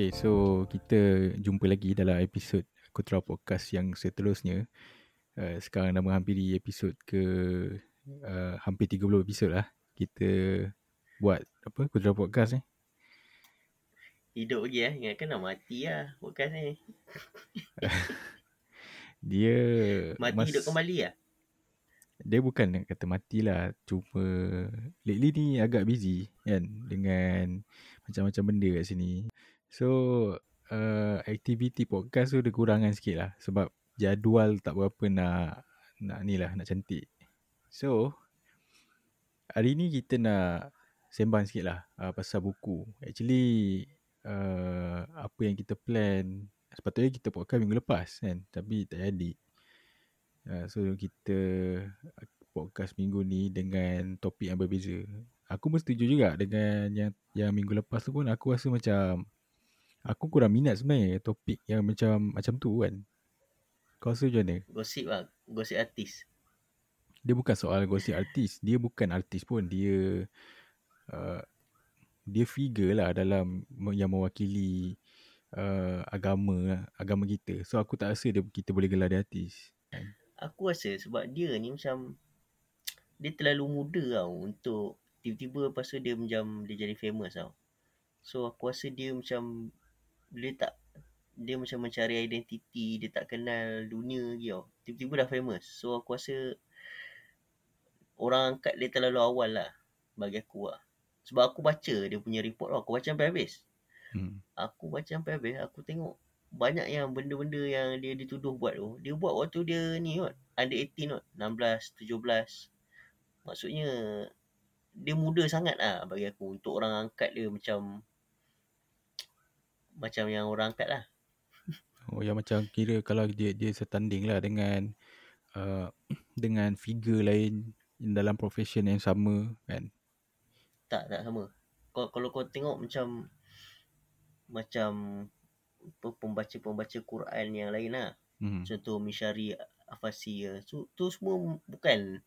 Okay, so kita jumpa lagi dalam episod Kutra Podcast yang seterusnya. Uh, sekarang dah menghampiri episod ke uh, hampir 30 episod lah. Kita buat apa Kutra Podcast ni. Hidup lagi eh. Ingatkan nak mati lah podcast ni. Dia Mati mas- hidup kembali lah. Dia bukan nak kata matilah Cuma Lately ni agak busy Kan Dengan Macam-macam benda kat sini So uh, Aktiviti podcast tu Ada kurangan sikit lah Sebab Jadual tak berapa nak Nak ni lah Nak cantik. So Hari ni kita nak Sembang sikit lah uh, Pasal buku. Actually uh, Apa yang kita plan Sepatutnya kita podcast minggu lepas kan Tapi tak jadi. Uh, so kita podcast minggu ni dengan topik yang berbeza. Aku pun setuju juga dengan yang yang minggu lepas tu pun aku rasa macam aku kurang minat sebenarnya topik yang macam macam tu kan. Kau rasa macam mana? Gosip lah. Gosip artis. Dia bukan soal gosip artis. Dia bukan artis pun. Dia uh, dia figure lah dalam yang mewakili uh, agama agama kita. So aku tak rasa dia kita boleh gelar dia artis. Aku rasa sebab dia ni macam dia terlalu muda tau untuk tiba-tiba lepas tu dia macam dia jadi famous tau. So aku rasa dia macam dia tak dia macam mencari identiti, dia tak kenal dunia lagi tau. Tiba-tiba dah famous. So aku rasa orang angkat dia terlalu awal lah bagi aku lah. Sebab aku baca dia punya report. Aku baca sampai habis. Hmm. Aku baca sampai habis. Aku tengok banyak yang benda-benda yang dia dituduh buat tu. Dia buat waktu dia ni kot. Under 18 kot. 16, 17. Maksudnya dia muda sangat lah bagi aku untuk orang angkat dia macam macam yang orang angkat lah. Oh yang macam kira kalau dia dia setanding lah dengan uh, dengan figure lain dalam profession yang sama kan. Tak, tak sama. Kalau, kalau kau tengok macam macam pembaca-pembaca Quran yang lain lah. Hmm. Contoh Mishari Afasi ya. Tu, tu semua bukan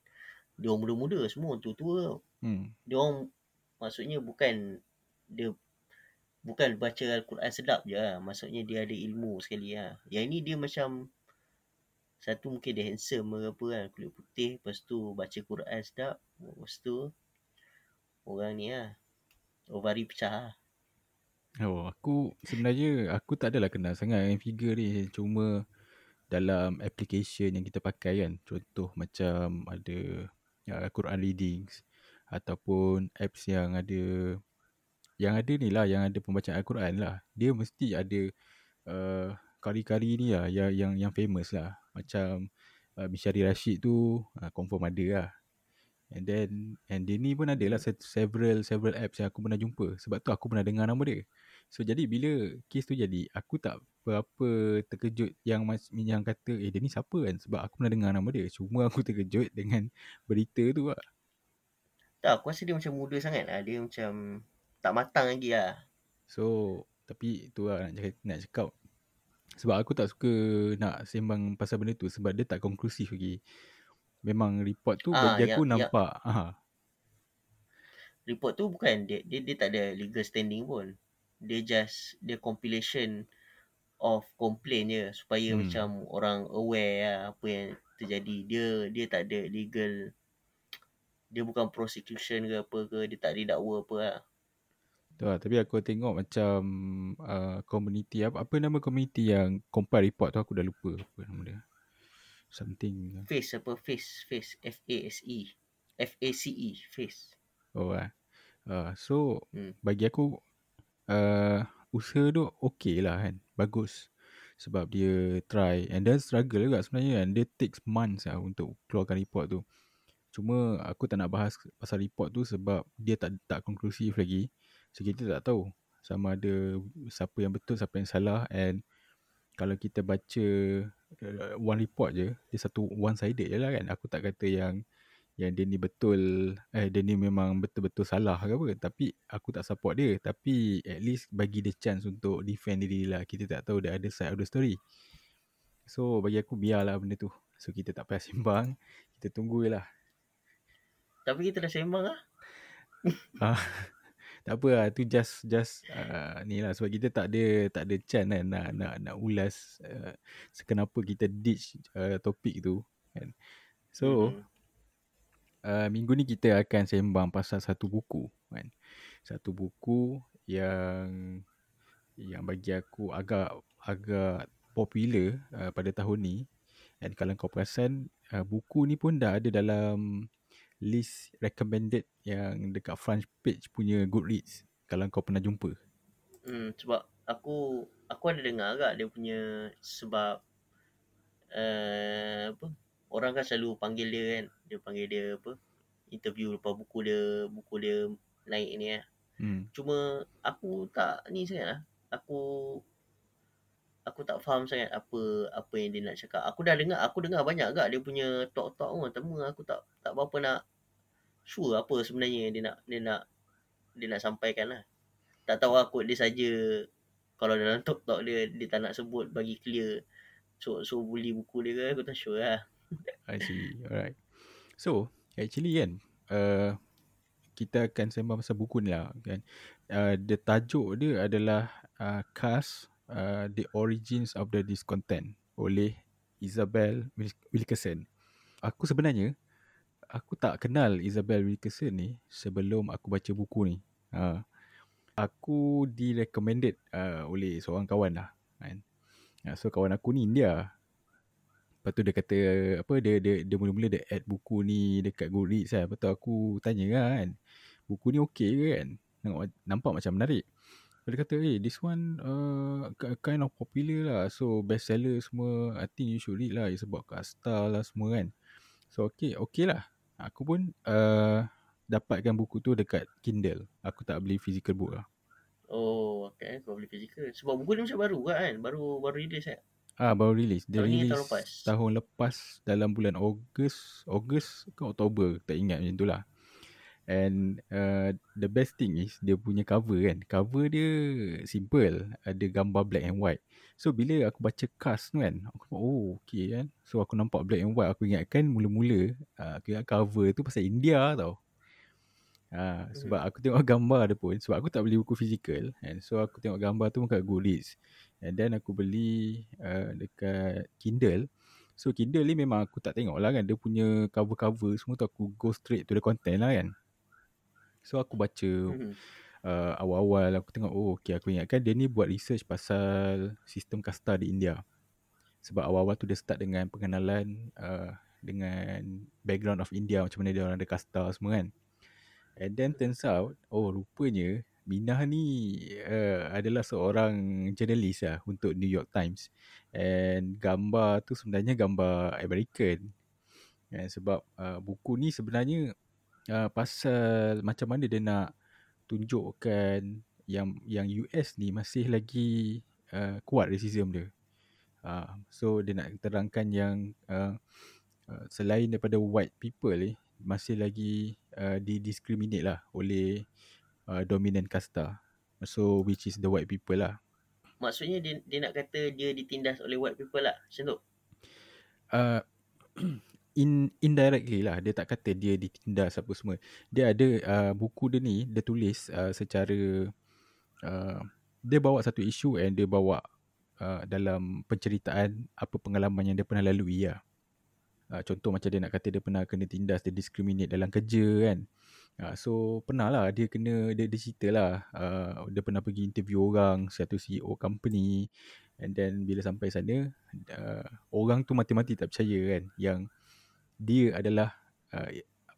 dia orang muda-muda semua tua-tua. Hmm. Dia orang maksudnya bukan dia bukan baca Al-Quran sedap je lah. Maksudnya dia ada ilmu sekali lah. Yang ni dia macam satu mungkin dia handsome ke apa kan. Kulit putih. Lepas tu baca Quran sedap. Lepas tu orang ni lah. Ovari pecah lah. Oh aku sebenarnya aku tak adalah kenal sangat dengan figure ni cuma dalam application yang kita pakai kan contoh macam ada ya, Quran readings ataupun apps yang ada yang ada ni lah yang ada pembacaan Al-Quran lah. Dia mesti ada uh, kari-kari ni lah yang yang yang famous lah. Macam uh, Mishari Rashid tu uh, confirm ada lah. And then and dia ni pun ada lah se- several several apps yang aku pernah jumpa. Sebab tu aku pernah dengar nama dia. So jadi bila kes tu jadi aku tak berapa terkejut yang yang kata eh dia ni siapa kan? Sebab aku pernah dengar nama dia. Cuma aku terkejut dengan berita tu lah. Tak, aku rasa dia macam muda sangat lah. Dia macam tak matang lagi lah. So tapi tu lah nak cakap, nak cakap sebab aku tak suka nak sembang pasal benda tu sebab dia tak konklusif lagi. Memang report tu Ah, bagi aku yang- nampak ha. report tu bukan dia, dia dia tak ada legal standing pun. Dia just dia compilation of complain je supaya Hmm. macam orang aware lah apa yang terjadi. Dia dia tak ada legal dia bukan prosecution ke apa ke, dia tak ada dakwa apa lah. Tu lah. Tapi aku tengok macam uh, community apa, apa nama community yang compile report tu aku dah lupa apa nama dia. Something. Face apa face face F A S E F A C E face. Oh lah. Uh, so Hmm. bagi aku uh, usaha tu okey lah kan. Bagus. Sebab dia try and then struggle juga sebenarnya kan. Dia takes months lah untuk keluarkan report tu. Cuma aku tak nak bahas pasal report tu sebab dia tak tak konklusif lagi. So kita tak tahu. Sama ada siapa yang betul, siapa yang salah. And kalau kita baca uh, one report je, dia satu one sided je lah kan. Aku tak kata yang yang dia ni betul eh dia ni memang betul-betul salah ke apa. Tapi aku tak support dia. Tapi at least bagi dia chance untuk defend diri lah. Kita tak tahu the other side of the story. So bagi aku biarlah benda tu. So kita tak payah sembang. Kita tunggu je lah. Tapi kita dah sembang lah. Ah, tak apa lah tu just just uh, ni lah. Sebab kita tak ada tak ada chance kan nak nak nak ulas uh, kenapa kita ditch uh, topik tu kan. So mm-hmm. uh, minggu ni kita akan sembang pasal satu buku kan. Satu buku yang yang bagi aku agak agak popular uh, pada tahun ni. Dan kalau kau perasan uh, buku ni pun dah ada dalam list recommended yang dekat front page punya Goodreads kalau kau pernah jumpa. Hmm sebab aku aku ada dengar agak dia punya sebab uh, apa orang kan selalu panggil dia kan dia panggil dia apa interview lepas buku dia buku dia naik ni eh. Hmm. Cuma aku tak ni sangat lah. Aku aku tak faham sangat apa apa yang dia nak cakap. Aku dah dengar aku dengar banyak agak dia punya talk-talk pun tapi aku tak tak berapa nak sure apa sebenarnya dia nak dia nak dia nak sampaikan lah. Tak tahu aku dia saja kalau dalam talk talk dia dia tak nak sebut bagi clear. So so beli buku dia ke aku tak sure lah. I see. Alright. So actually kan uh, kita akan sembang pasal buku ni lah kan. Uh, the tajuk dia adalah uh, Cast uh, The Origins of the Discontent oleh Isabel Wilkerson. Aku sebenarnya aku tak kenal Isabel Wilkerson ni sebelum aku baca buku ni. Ha. Aku direcommended uh, oleh seorang kawan lah. Kan? Ha, so kawan aku ni India. Lepas tu dia kata apa dia dia dia mula-mula dia add buku ni dekat Goodreads kan. Lepas tu aku tanya kan. Buku ni okey ke kan? Nampak macam menarik. Dia kata, eh, this one uh, kind of popular lah. So, bestseller semua, I think you should read lah. It's about kasta lah semua kan. So, okay, okay lah. Aku pun uh, dapatkan buku tu dekat Kindle. Aku tak beli physical book lah. Oh, okay. Kau beli physical. Sebab buku ni macam baru kan? Baru baru release kan? Ah, baru release. Dia tahun release tahun lepas. tahun lepas dalam bulan Ogos. Ogos ke Oktober. Tak ingat macam tu lah. And uh, the best thing is dia punya cover kan. Cover dia simple. Ada gambar black and white. So bila aku baca cast tu kan. Aku nampak oh okay kan. So aku nampak black and white. Aku ingatkan mula-mula. Uh, aku ingat cover tu pasal India tau. Uh, sebab aku tengok gambar dia pun. Sebab aku tak beli buku fizikal. And so aku tengok gambar tu pun kat Goodreads. And then aku beli uh, dekat Kindle. So Kindle ni memang aku tak tengok lah kan. Dia punya cover-cover semua tu aku go straight to the content lah kan. So aku baca mm-hmm. uh, awal-awal aku tengok oh okay aku ingatkan dia ni buat research pasal sistem kasta di India. Sebab awal-awal tu dia start dengan pengenalan uh, dengan background of India macam mana dia orang ada kasta semua kan. And then turns out oh rupanya Minah ni uh, adalah seorang jurnalis lah untuk New York Times. And gambar tu sebenarnya gambar American. And sebab uh, buku ni sebenarnya uh, pasal macam mana dia nak tunjukkan yang yang US ni masih lagi uh, kuat racism dia. Uh, so dia nak terangkan yang uh, uh, selain daripada white people ni masih lagi uh, didiscriminate lah oleh uh, dominant kasta. So which is the white people lah. Maksudnya dia, dia nak kata dia ditindas oleh white people lah macam tu? Uh, in indirectly lah dia tak kata dia ditindas apa semua. Dia ada uh, buku dia ni dia tulis uh, secara uh, dia bawa satu isu and dia bawa uh, dalam penceritaan apa pengalaman yang dia pernah lalui lah. Uh, contoh macam dia nak kata dia pernah kena tindas dia discriminate dalam kerja kan. Uh, so pernah lah dia kena dia, dia cerita lah uh, dia pernah pergi interview orang satu CEO company. And then bila sampai sana uh, orang tu mati-mati tak percaya kan yang dia adalah uh,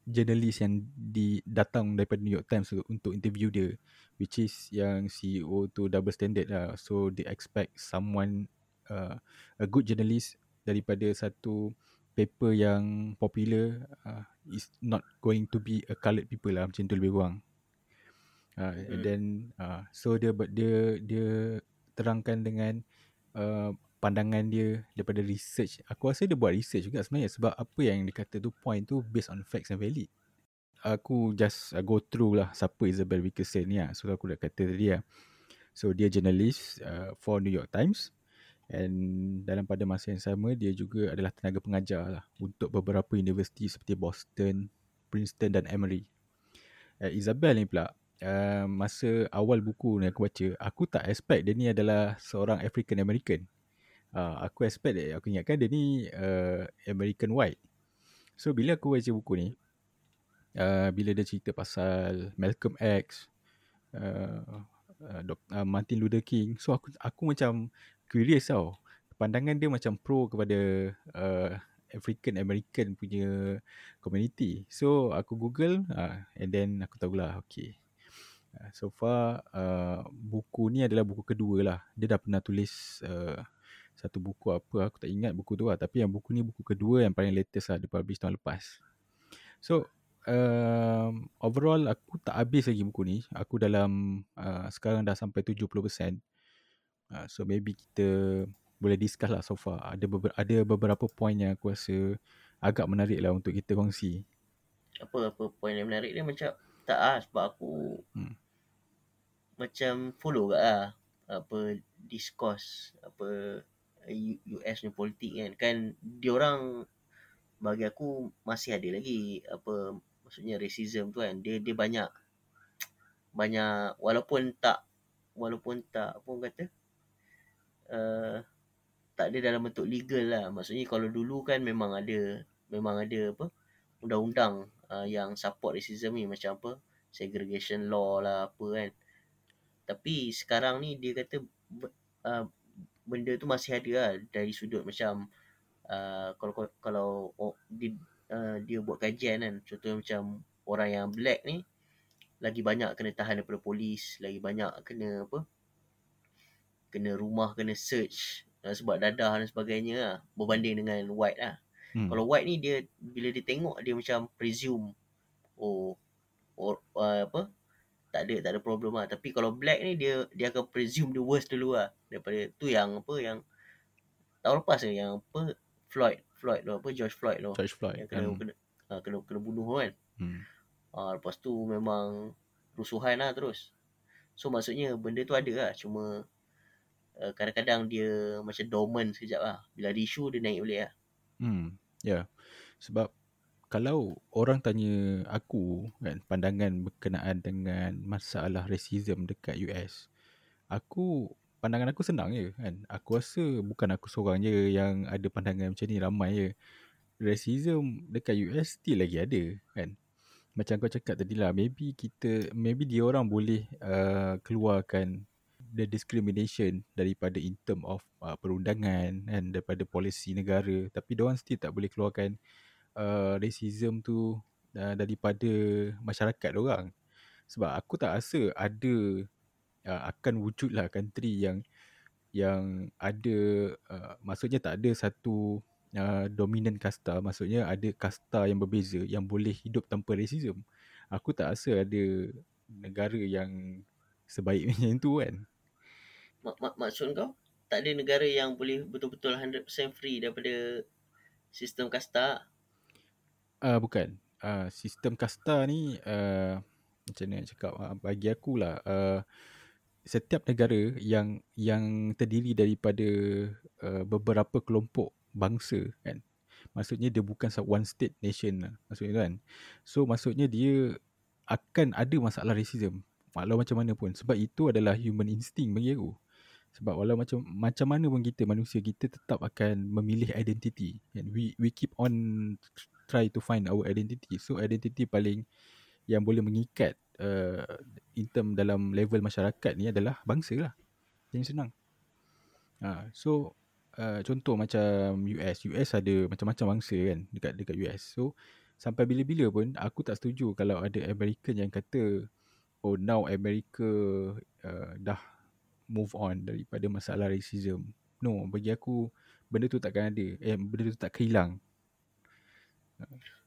jurnalis yang di datang daripada New York Times untuk interview dia which is yang CEO tu double standard lah. So they expect someone uh, a good journalist daripada satu paper yang popular uh, is not going to be a coloured people lah macam tu lebih kurang. Uh, and then uh, so dia dia dia terangkan dengan uh, pandangan dia daripada research. Aku rasa dia buat research juga sebenarnya sebab apa yang dia kata tu point tu based on facts and valid. Aku just uh, go through lah siapa Isabel Wilkerson ni lah. So aku dah kata tadi lah. So dia journalist uh, for New York Times. And dalam pada masa yang sama dia juga adalah tenaga pengajar lah untuk beberapa universiti seperti Boston, Princeton dan Emory. Uh, Isabel ni pula uh, masa awal buku ni aku baca, aku tak expect dia ni adalah seorang African American. Uh, aku expect dia, aku ingatkan dia ni uh, American white. So bila aku baca buku ni, uh, bila dia cerita pasal Malcolm X, uh, uh, uh, Martin Luther King, so aku aku macam curious tau. Pandangan dia macam pro kepada uh, African American punya community. So aku Google uh, and then aku tahulah okay. Uh, so far uh, buku ni adalah buku kedua lah. Dia dah pernah tulis uh, satu buku apa aku tak ingat buku tu lah tapi yang buku ni buku kedua yang paling latest lah dia publish tahun lepas. So um, overall aku tak habis lagi buku ni. Aku dalam uh, sekarang dah sampai 70%. Uh, so maybe kita boleh discuss lah so far. Ada beberapa, ada beberapa point yang aku rasa agak menarik lah untuk kita kongsi. Apa apa point yang menarik dia macam tak ah sebab aku hmm. macam follow gak lah apa discourse apa US ni politik kan kan dia orang bagi aku masih ada lagi apa maksudnya racism tu kan dia dia banyak banyak walaupun tak walaupun tak apa orang kata uh, tak ada dalam bentuk legal lah. Maksudnya kalau dulu kan memang ada memang ada apa undang-undang uh, yang support racism ni macam apa segregation law lah apa kan. Tapi sekarang ni dia kata uh, benda tu masih ada lah dari sudut macam uh, kalau kalau oh, dia, uh, dia buat kajian kan contohnya macam orang yang black ni lagi banyak kena tahan daripada polis, lagi banyak kena apa? Kena rumah kena search uh, sebab dadah dan sebagainya lah, berbanding dengan white lah. Hmm. Kalau white ni dia bila dia tengok dia macam presume oh or, uh, apa tak ada tak ada problem lah tapi kalau black ni dia dia akan presume the worst dulu lah daripada tu yang apa yang tahun lepas ni yang apa Floyd Floyd tu apa George Floyd tu George Floyd yang kena, um. kena, uh, kena, kena bunuh kan hmm. uh, lepas tu memang rusuhan lah terus so maksudnya benda tu ada lah cuma uh, kadang-kadang dia macam dormant sekejap lah. Bila ada isu dia naik balik lah. Hmm, ya. Yeah. Sebab kalau orang tanya aku kan pandangan berkenaan dengan masalah racism dekat US, aku pandangan aku senang je kan. Aku rasa bukan aku seorang je yang ada pandangan macam ni ramai je. Racism dekat US still lagi ada kan. Macam kau cakap tadi lah, maybe kita, maybe dia orang boleh uh, keluarkan the discrimination daripada in term of uh, perundangan kan daripada polisi negara tapi dia orang still tak boleh keluarkan uh, racism tu uh, daripada masyarakat dia orang sebab aku tak rasa ada uh, akan wujudlah country yang yang ada uh, maksudnya tak ada satu uh, dominant kasta maksudnya ada kasta yang berbeza yang boleh hidup tanpa racism aku tak rasa ada negara yang sebaik macam tu kan mak, mak, maksud kau tak ada negara yang boleh betul-betul 100% free daripada sistem kasta? Uh, bukan. Uh, sistem kasta ni uh, macam mana nak cakap uh, bagi aku lah uh, setiap negara yang yang terdiri daripada uh, beberapa kelompok bangsa kan. Maksudnya dia bukan one state nation lah. Maksudnya kan? So maksudnya dia akan ada masalah racism. Walau macam mana pun. Sebab itu adalah human instinct bagi aku. Sebab walau macam macam mana pun kita manusia kita tetap akan memilih identity and we we keep on try to find our identity. So identity paling yang boleh mengikat uh, in term dalam level masyarakat ni adalah bangsa lah yang senang ha, so uh, contoh macam US US ada macam-macam bangsa kan dekat dekat US so sampai bila-bila pun aku tak setuju kalau ada American yang kata oh now America uh, dah move on daripada masalah racism. No, bagi aku benda tu takkan ada. Eh, benda tu tak kehilang.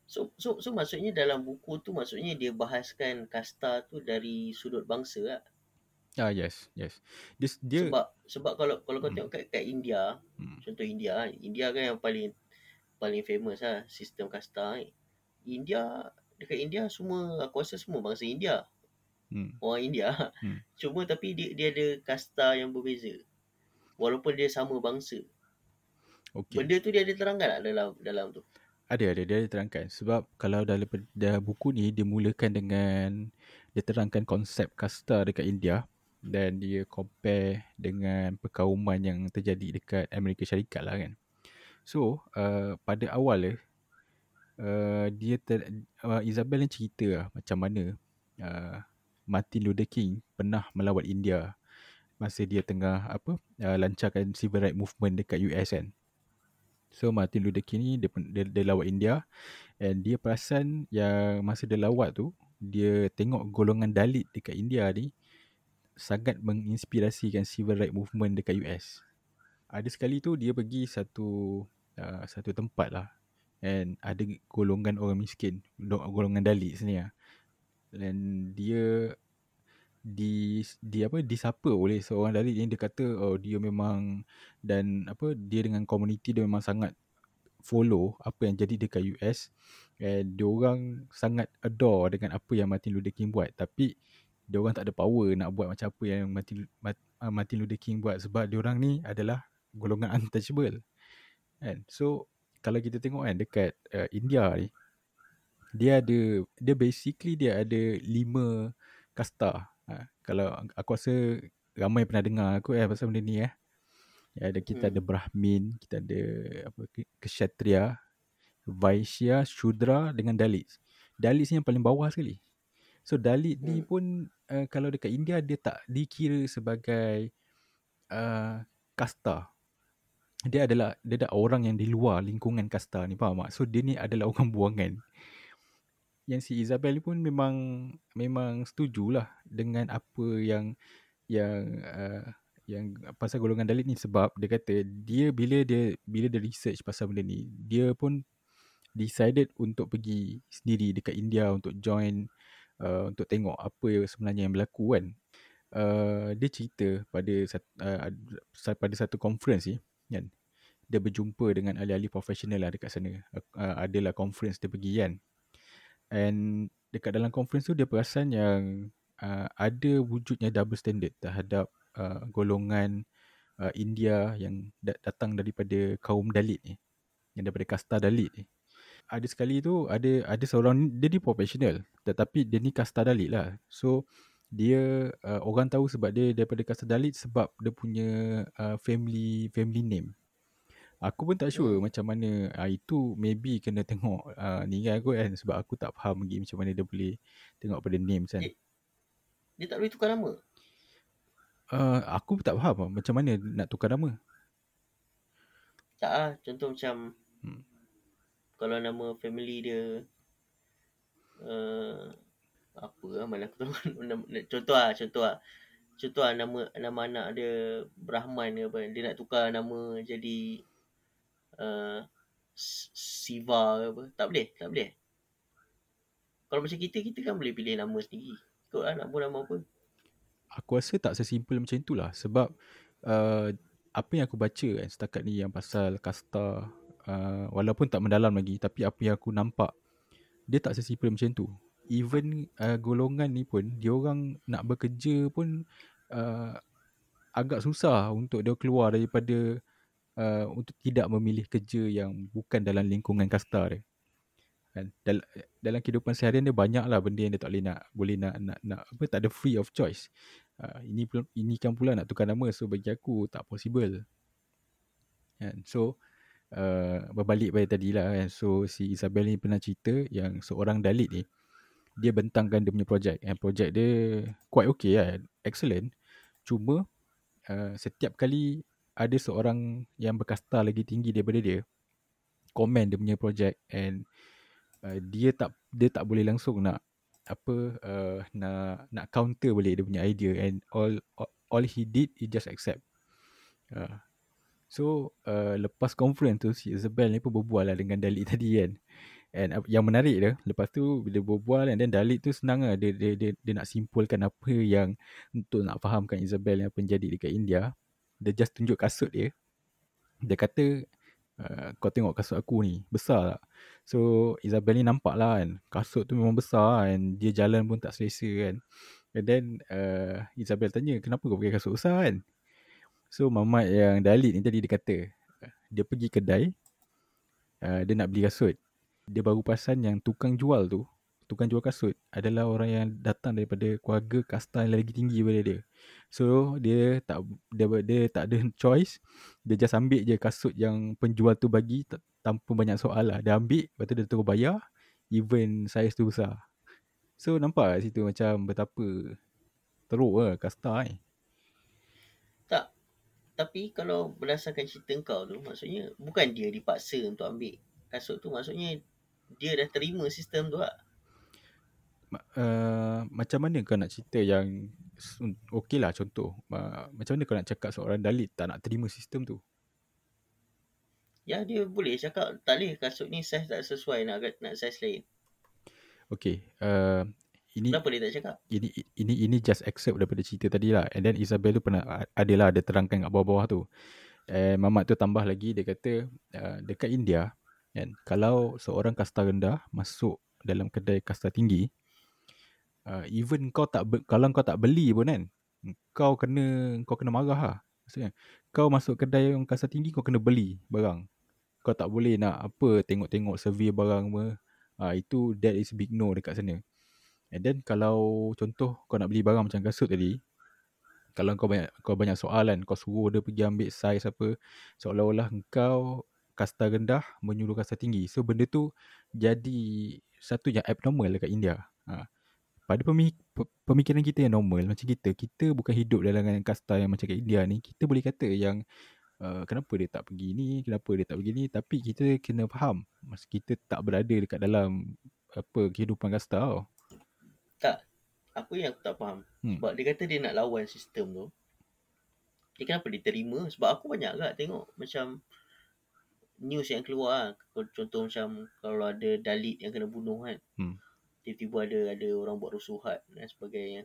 So, so, so maksudnya dalam buku tu maksudnya dia bahaskan kasta tu dari sudut bangsa lah. Ah yes, yes. This, dia sebab sebab kalau kalau kau hmm. tengok kat, kat India, hmm. contoh India, India kan yang paling paling famous lah sistem kasta. India dekat India semua aku rasa semua bangsa India hmm. orang India. Hmm. Cuma tapi dia dia ada kasta yang berbeza. Walaupun dia sama bangsa. Okay. Benda tu dia ada terangkan tak dalam dalam tu? Ada ada dia terangkan sebab kalau dalam buku ni dimulakan dengan dia terangkan konsep kasta dekat India dan dia compare dengan perkauman yang terjadi dekat Amerika Syarikat lah kan. So, uh, pada awal dia, uh, dia ter, uh, Isabel ni cerita lah macam mana uh, Martin Luther King pernah melawat India masa dia tengah apa uh, lancarkan civil right movement dekat US kan. So Martin Luther King ni dia, dia, dia lawat India and dia perasan yang masa dia lawat tu dia tengok golongan Dalit dekat India ni sangat menginspirasikan civil right movement dekat US. Ada sekali tu dia pergi satu uh, satu tempat lah and ada golongan orang miskin, golongan Dalit sini lah. Dan dia di di apa disapa oleh seorang Dalit ni dia kata oh dia memang dan apa dia dengan komuniti dia memang sangat follow apa yang jadi dekat US and dia orang sangat adore dengan apa yang Martin Luther King buat. Tapi dia orang tak ada power nak buat macam apa yang Martin uh, Martin Luther King buat. Sebab dia orang ni adalah golongan untouchable. Kan so kalau kita tengok kan dekat uh, India ni dia ada dia basically dia ada lima kasta Ha, kalau aku rasa ramai pernah dengar aku eh pasal benda ni eh. Ya, ada kita hmm. ada Brahmin, kita ada apa Kshatriya, Vaishya, Shudra dengan Dalit. Dalit ni yang paling bawah sekali. So Dalit hmm. ni pun uh, kalau dekat India dia tak dikira sebagai uh, kasta. Dia adalah dia ada orang yang di luar lingkungan kasta ni faham tak? So dia ni adalah orang buangan yang si Isabel pun memang memang setujulah dengan apa yang yang uh, yang pasal golongan Dalit ni sebab dia kata dia bila dia bila dia research pasal benda ni dia pun decided untuk pergi sendiri dekat India untuk join uh, untuk tengok apa yang sebenarnya yang berlaku kan. Uh, dia cerita pada uh, pada satu conference ni kan. Dia berjumpa dengan ahli-ahli profesional lah dekat sana. Uh, adalah conference dia pergi kan And dekat dalam conference tu dia perasan yang uh, ada wujudnya double standard terhadap uh, golongan uh, India yang da- datang daripada kaum Dalit ni. Yang daripada kasta Dalit ni. Ada sekali tu ada ada seorang dia ni profesional tetapi dia ni kasta Dalit lah. So dia uh, orang tahu sebab dia daripada kasta Dalit sebab dia punya uh, family family name. Aku pun tak sure hmm. macam mana uh, itu maybe kena tengok uh, ni kan aku kan sebab aku tak faham lagi macam mana dia boleh tengok pada names kan. Dia, dia tak boleh tukar nama? Uh, aku tak faham macam mana nak tukar nama. Tak lah, contoh macam hmm. kalau nama family dia uh, apa lah mana aku tahu contoh lah, contoh lah. Contoh lah nama, nama anak dia Brahman ke apa. Dia nak tukar nama jadi uh, Siva ke apa. Tak boleh, tak boleh. Kalau macam kita, kita kan boleh pilih nama sendiri. Ikut lah nak pun nama apa. Aku rasa tak sesimpel macam itulah. Sebab uh, apa yang aku baca kan setakat ni yang pasal kasta. Uh, walaupun tak mendalam lagi. Tapi apa yang aku nampak. Dia tak sesimpel macam tu. Even uh, golongan ni pun. Dia orang nak bekerja pun. Uh, agak susah untuk dia keluar daripada uh, untuk tidak memilih kerja yang bukan dalam lingkungan kasta dia. Kan? Dal- dalam kehidupan seharian dia banyaklah benda yang dia tak boleh nak boleh nak nak, nak apa tak ada free of choice. Uh, ini ini kan pula nak tukar nama so bagi aku tak possible. Kan? So uh, berbalik pada tadi lah kan. So si Isabel ni pernah cerita yang seorang Dalit ni dia bentangkan dia punya projek. And projek dia quite okay lah. Excellent. Cuma uh, setiap kali ada seorang yang berkasta lagi tinggi daripada dia. Komen dia punya projek and uh, dia tak dia tak boleh langsung nak apa uh, nak nak counter boleh dia punya idea and all all he did he just accept. Uh, so uh, lepas conference tu si Isabel ni pun berbual lah dengan Dalit tadi kan. And uh, yang menarik dia lepas tu bila berbual and then Dalit tu senang lah. Dia, dia, dia, dia nak simpulkan apa yang untuk nak fahamkan Isabel yang apa yang jadi dekat India dia just tunjuk kasut dia. Dia kata uh, kau tengok kasut aku ni besar tak? So Isabel ni nampak lah kan kasut tu memang besar kan. Dia jalan pun tak selesa kan. And then uh, Isabel tanya kenapa kau pakai kasut besar kan? So mamat yang Dalit ni tadi dia kata dia pergi kedai uh, dia nak beli kasut. Dia baru perasan yang tukang jual tu tukang jual kasut adalah orang yang datang daripada keluarga kasta yang lagi tinggi daripada dia. So dia tak dia, dia tak ada choice. Dia just ambil je kasut yang penjual tu bagi tanpa banyak soal lah. Dia ambil lepas tu dia terus bayar even saiz tu besar. So nampak kat situ macam betapa teruk lah kasta ni. Eh. Tak. Tapi kalau berdasarkan cerita kau tu maksudnya bukan dia dipaksa untuk ambil kasut tu maksudnya dia dah terima sistem tu lah. Uh, macam mana kau nak cerita yang okey lah contoh. Uh, macam mana kau nak cakap seorang dalit tak nak terima sistem tu? Ya dia boleh cakap tak boleh kasut ni saiz tak sesuai nak nak saiz lain. Okey uh, ini kenapa dia tak cakap? ini ini ini just accept daripada cerita tadi lah. And then Isabel tu pernah adalah ada terangkan kat bawah-bawah tu. Eh mamat tu tambah lagi dia kata uh, dekat India kan kalau seorang kasta rendah masuk dalam kedai kasta tinggi uh, even kau tak kalau kau tak beli pun kan kau kena kau kena marah lah. Maksudnya kau masuk kedai yang kasta tinggi kau kena beli barang. Kau tak boleh nak apa tengok-tengok survey barang apa. Uh, itu that is big no dekat sana. And then kalau contoh kau nak beli barang macam kasut tadi kalau kau banyak kau banyak soalan kau suruh dia pergi ambil saiz apa seolah-olah kau kasta rendah menyuruh kasta tinggi. So benda tu jadi satu yang abnormal dekat India. Ha pada pemikiran kita yang normal macam kita kita bukan hidup dalam kasta yang macam kat India ni kita boleh kata yang uh, kenapa dia tak pergi ni kenapa dia tak pergi ni tapi kita kena faham. Masa kita tak berada dekat dalam apa kehidupan kasta tau. Tak. Apa yang aku tak faham? Hmm. sebab dia kata dia nak lawan sistem tu. Dia kenapa dia terima sebab aku banyak agak tengok macam news yang keluar lah. contoh macam kalau ada dalit yang kena bunuh kan. Hmm tiba-tiba ada ada orang buat rusuhat dan sebagainya.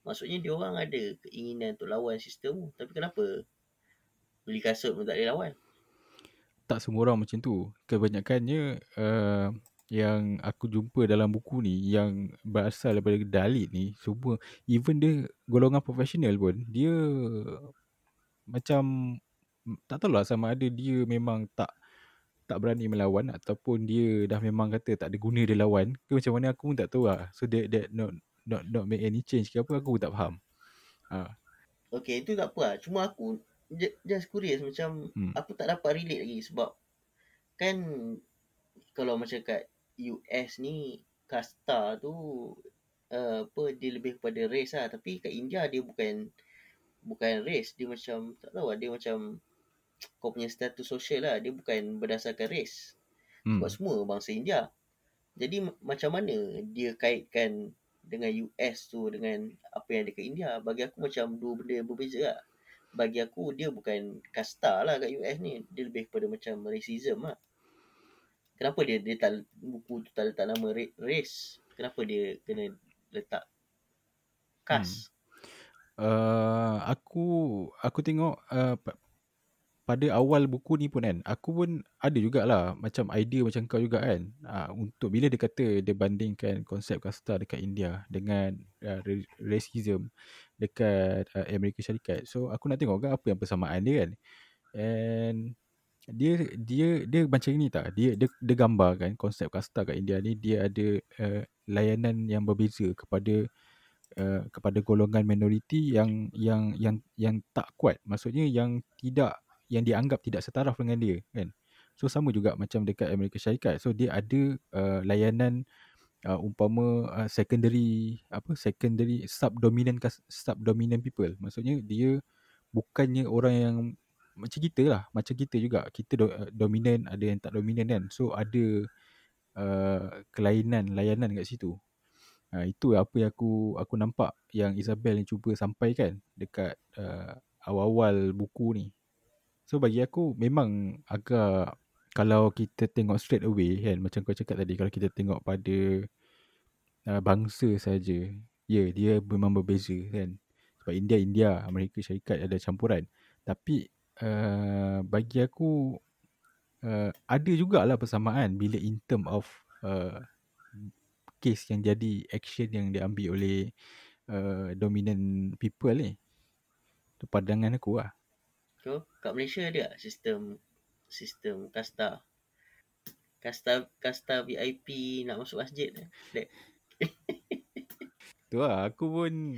Maksudnya dia orang ada keinginan untuk lawan sistem tapi kenapa beli kasut pun tak boleh lawan? Tak semua orang macam tu. Kebanyakannya uh, yang aku jumpa dalam buku ni yang berasal daripada Dalit ni semua even dia golongan profesional pun dia macam tak tahulah sama ada dia memang tak tak berani melawan ataupun dia dah memang kata tak ada guna dia lawan ke macam mana aku pun tak tahu lah. So that, that not, not not make any change ke apa aku pun tak faham. Ha. Okay itu tak apa lah. Cuma aku just curious macam hmm. aku tak dapat relate lagi sebab kan kalau macam kat US ni kasta tu uh, apa dia lebih kepada race lah. Tapi kat India dia bukan bukan race. Dia macam tak tahu lah dia macam kau punya status sosial lah dia bukan berdasarkan race. Hmm. sebab semua bangsa India. Jadi macam mana dia kaitkan dengan US tu dengan apa yang ada kat India? Bagi aku macam dua benda yang berbeza lah. Bagi aku dia bukan kasta lah kat US ni. Dia lebih kepada macam racism lah. Kenapa dia dia tak buku tu tak letak nama race? Kenapa dia kena letak caste hmm. Uh, aku aku tengok uh, pada awal buku ni pun kan aku pun ada jugalah macam idea macam kau juga kan. Uh, untuk bila dia kata dia bandingkan konsep kasta dekat India dengan uh, racism dekat uh, Amerika Syarikat. So aku nak tengok kan apa yang persamaan dia kan. And dia dia dia macam ni tak? Dia dia, dia gambarkan konsep kasta kat India ni dia ada uh, layanan yang berbeza kepada uh, kepada golongan minoriti yang yang yang yang tak kuat. Maksudnya yang tidak yang dianggap tidak setaraf dengan dia kan? So sama juga macam dekat Amerika Syarikat. So dia ada uh, layanan uh, umpama uh, secondary apa secondary subdominant subdominant people. Maksudnya dia bukannya orang yang macam kita lah. Macam kita juga. Kita do, uh, dominan ada yang tak dominan kan? So ada uh, kelainan layanan kat situ. Uh, itu apa yang aku aku nampak yang Isabel ni cuba sampaikan dekat uh, awal-awal buku ni So bagi aku memang agak kalau kita tengok straight away kan macam kau cakap tadi kalau kita tengok pada uh, bangsa saja ya yeah, dia memang berbeza kan. Sebab India India Amerika Syarikat ada campuran. Tapi uh, bagi aku uh, ada jugalah persamaan bila in term of uh, case yang jadi action yang diambil oleh uh, dominant people ni. Tu pandangan aku lah So, kat Malaysia ada tak sistem sistem kasta? kasta kasta VIP nak masuk masjid. Dek. Tu lah aku pun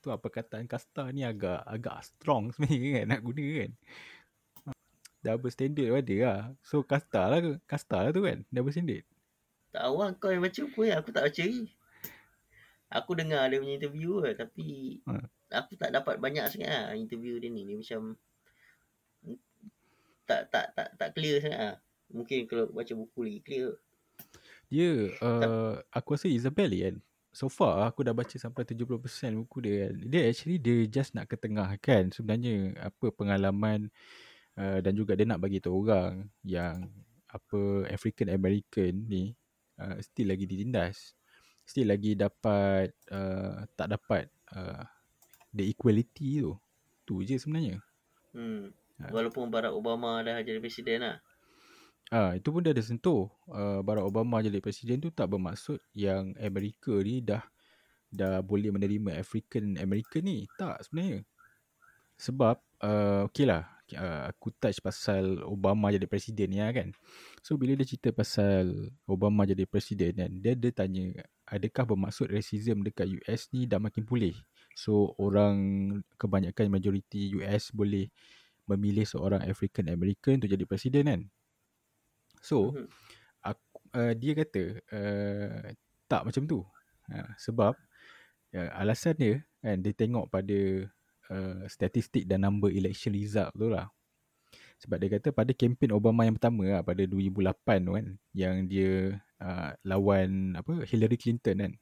tu apa perkataan kasta ni agak agak strong sebenarnya kan nak guna kan. Double standard ada lah. So kasta lah kasta lah tu kan double standard. Tak awak kau yang baca buku ni. Aku tak baca ni. Aku dengar dia punya interview lah. Tapi Ha. Aku tak dapat banyak sangat lah interview dia ni. Dia macam tak tak tak tak clear sangat lah. Mungkin kalau baca buku lagi clear. Dia uh, aku rasa Isabel kan. So far aku dah baca sampai 70% buku dia kan. Dia actually dia just nak ketengahkan sebenarnya apa pengalaman uh, dan juga dia nak bagi tahu orang yang apa African American ni uh, still lagi ditindas. Still lagi dapat uh, tak dapat uh, the equality tu. Tu je sebenarnya. Hmm. Ha. Walaupun Barack Obama dah jadi presiden lah. Ah, itu pun dia ada sentuh. Uh, Barack Obama jadi presiden tu tak bermaksud yang Amerika ni dah dah boleh menerima African American ni. Tak sebenarnya. Sebab uh, okey lah uh, aku touch pasal Obama jadi presiden ni lah kan. So bila dia cerita pasal Obama jadi presiden kan, dia dia tanya adakah bermaksud racism dekat US ni dah makin pulih. So orang kebanyakan majoriti US boleh memilih seorang African American untuk jadi presiden kan. So Mhm. aku, uh, dia kata uh, tak macam tu. Uh, sebab uh, alasan dia kan dia tengok pada uh, statistik dan number election result tu lah. Sebab dia kata pada kempen Obama yang pertama lah pada 2008 tu kan yang dia uh, lawan apa Hillary Clinton kan.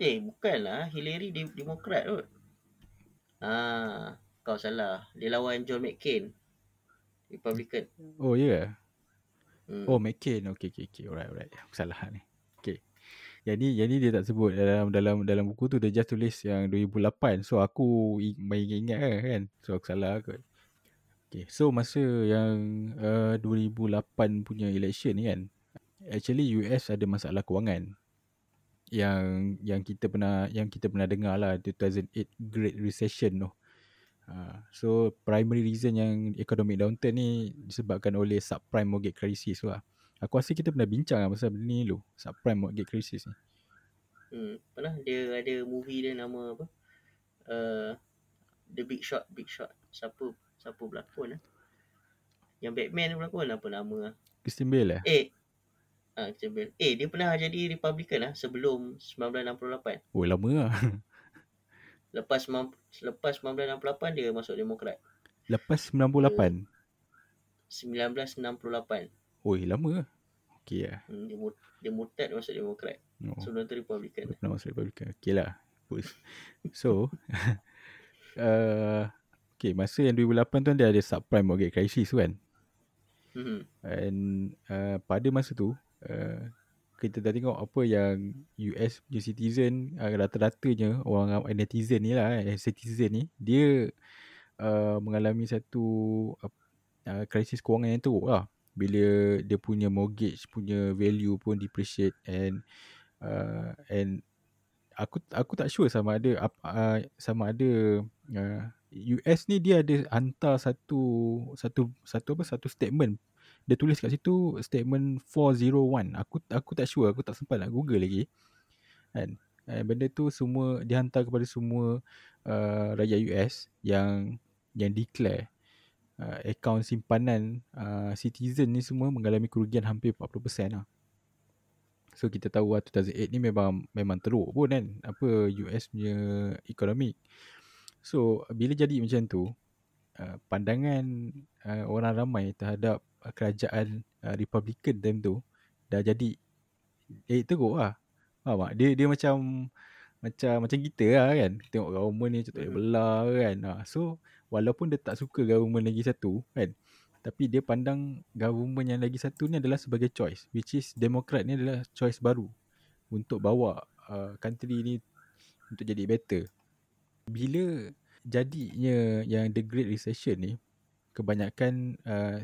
Eh, bukanlah. Hillary di- Demokrat kot. Ah, kau salah. Dia lawan John McCain. Republican. Oh ya. Yeah. Hmm. Oh McCain. Okay okay okay. Alright alright. Aku salah ni. Okay. Yang ni, yang ni dia tak sebut dalam dalam dalam buku tu dia just tulis yang 2008. So aku main ingat kan, kan. So aku salah kot. Okay. So masa yang uh, 2008 punya election ni kan. Actually US ada masalah kewangan. Yang yang kita pernah yang kita pernah dengar lah 2008 Great Recession tu. Uh, so primary reason yang economic downturn ni disebabkan oleh subprime mortgage crisis tu lah. Aku rasa kita pernah bincang lah pasal benda ni dulu. Subprime mortgage crisis ni. Hmm. Pernah dia ada movie dia nama apa? Uh, The Big Shot, Big Shot. Siapa siapa berlakon eh? Yang Batman berlakon apa nama? ah? Christian Bale lah. Eh, Bale. Eh, dia pernah jadi Republican lah sebelum 1968. Oh lama lah. Lepas lepas 1968 dia masuk Demokrat. Lepas 98. 1968. Oi lama lah. Okay lah. Hmm, dia, mut, dia murtad masuk Demokrat. Oh, Sebelum tu Republican. dia pernah masuk Republican. Okay lah. So, uh, okay masa yang 2008 tu dia ada subprime mortgage crisis tu kan. Hmm. And uh, pada masa tu uh, kita dah tengok apa yang US punya citizen uh, rata-ratanya orang ram- netizen ni lah eh, citizen ni dia uh, mengalami satu uh, krisis kewangan yang teruk lah. Bila dia punya mortgage punya value pun depreciate and uh, and aku aku tak sure sama ada ap- uh, sama ada uh, US ni dia ada hantar satu satu satu apa satu statement dia tulis kat situ statement 401 aku aku tak sure aku tak sempat nak google lagi. Kan? Eh, benda tu semua dihantar kepada semua uh, rakyat US yang yang declare uh, akaun simpanan uh, citizen ni semua mengalami kerugian hampir 40% lah. So kita tahu lah 2008 ni memang memang teruk pun kan apa US punya ekonomi. So bila jadi macam tu uh, pandangan uh, orang ramai terhadap uh, kerajaan uh, Republican time tu dah jadi eh teruk lah. Faham tak? Dia dia macam macam macam kita lah kan. Tengok government ni macam tak boleh Mhm. belah kan. Ha, so walaupun dia tak suka government lagi satu kan. Tapi dia pandang government yang lagi satu ni adalah sebagai choice. Which is Democrat ni adalah choice baru. Untuk bawa uh, country ni untuk jadi better. Bila jadinya yang the Great Recession ni, kebanyakan uh,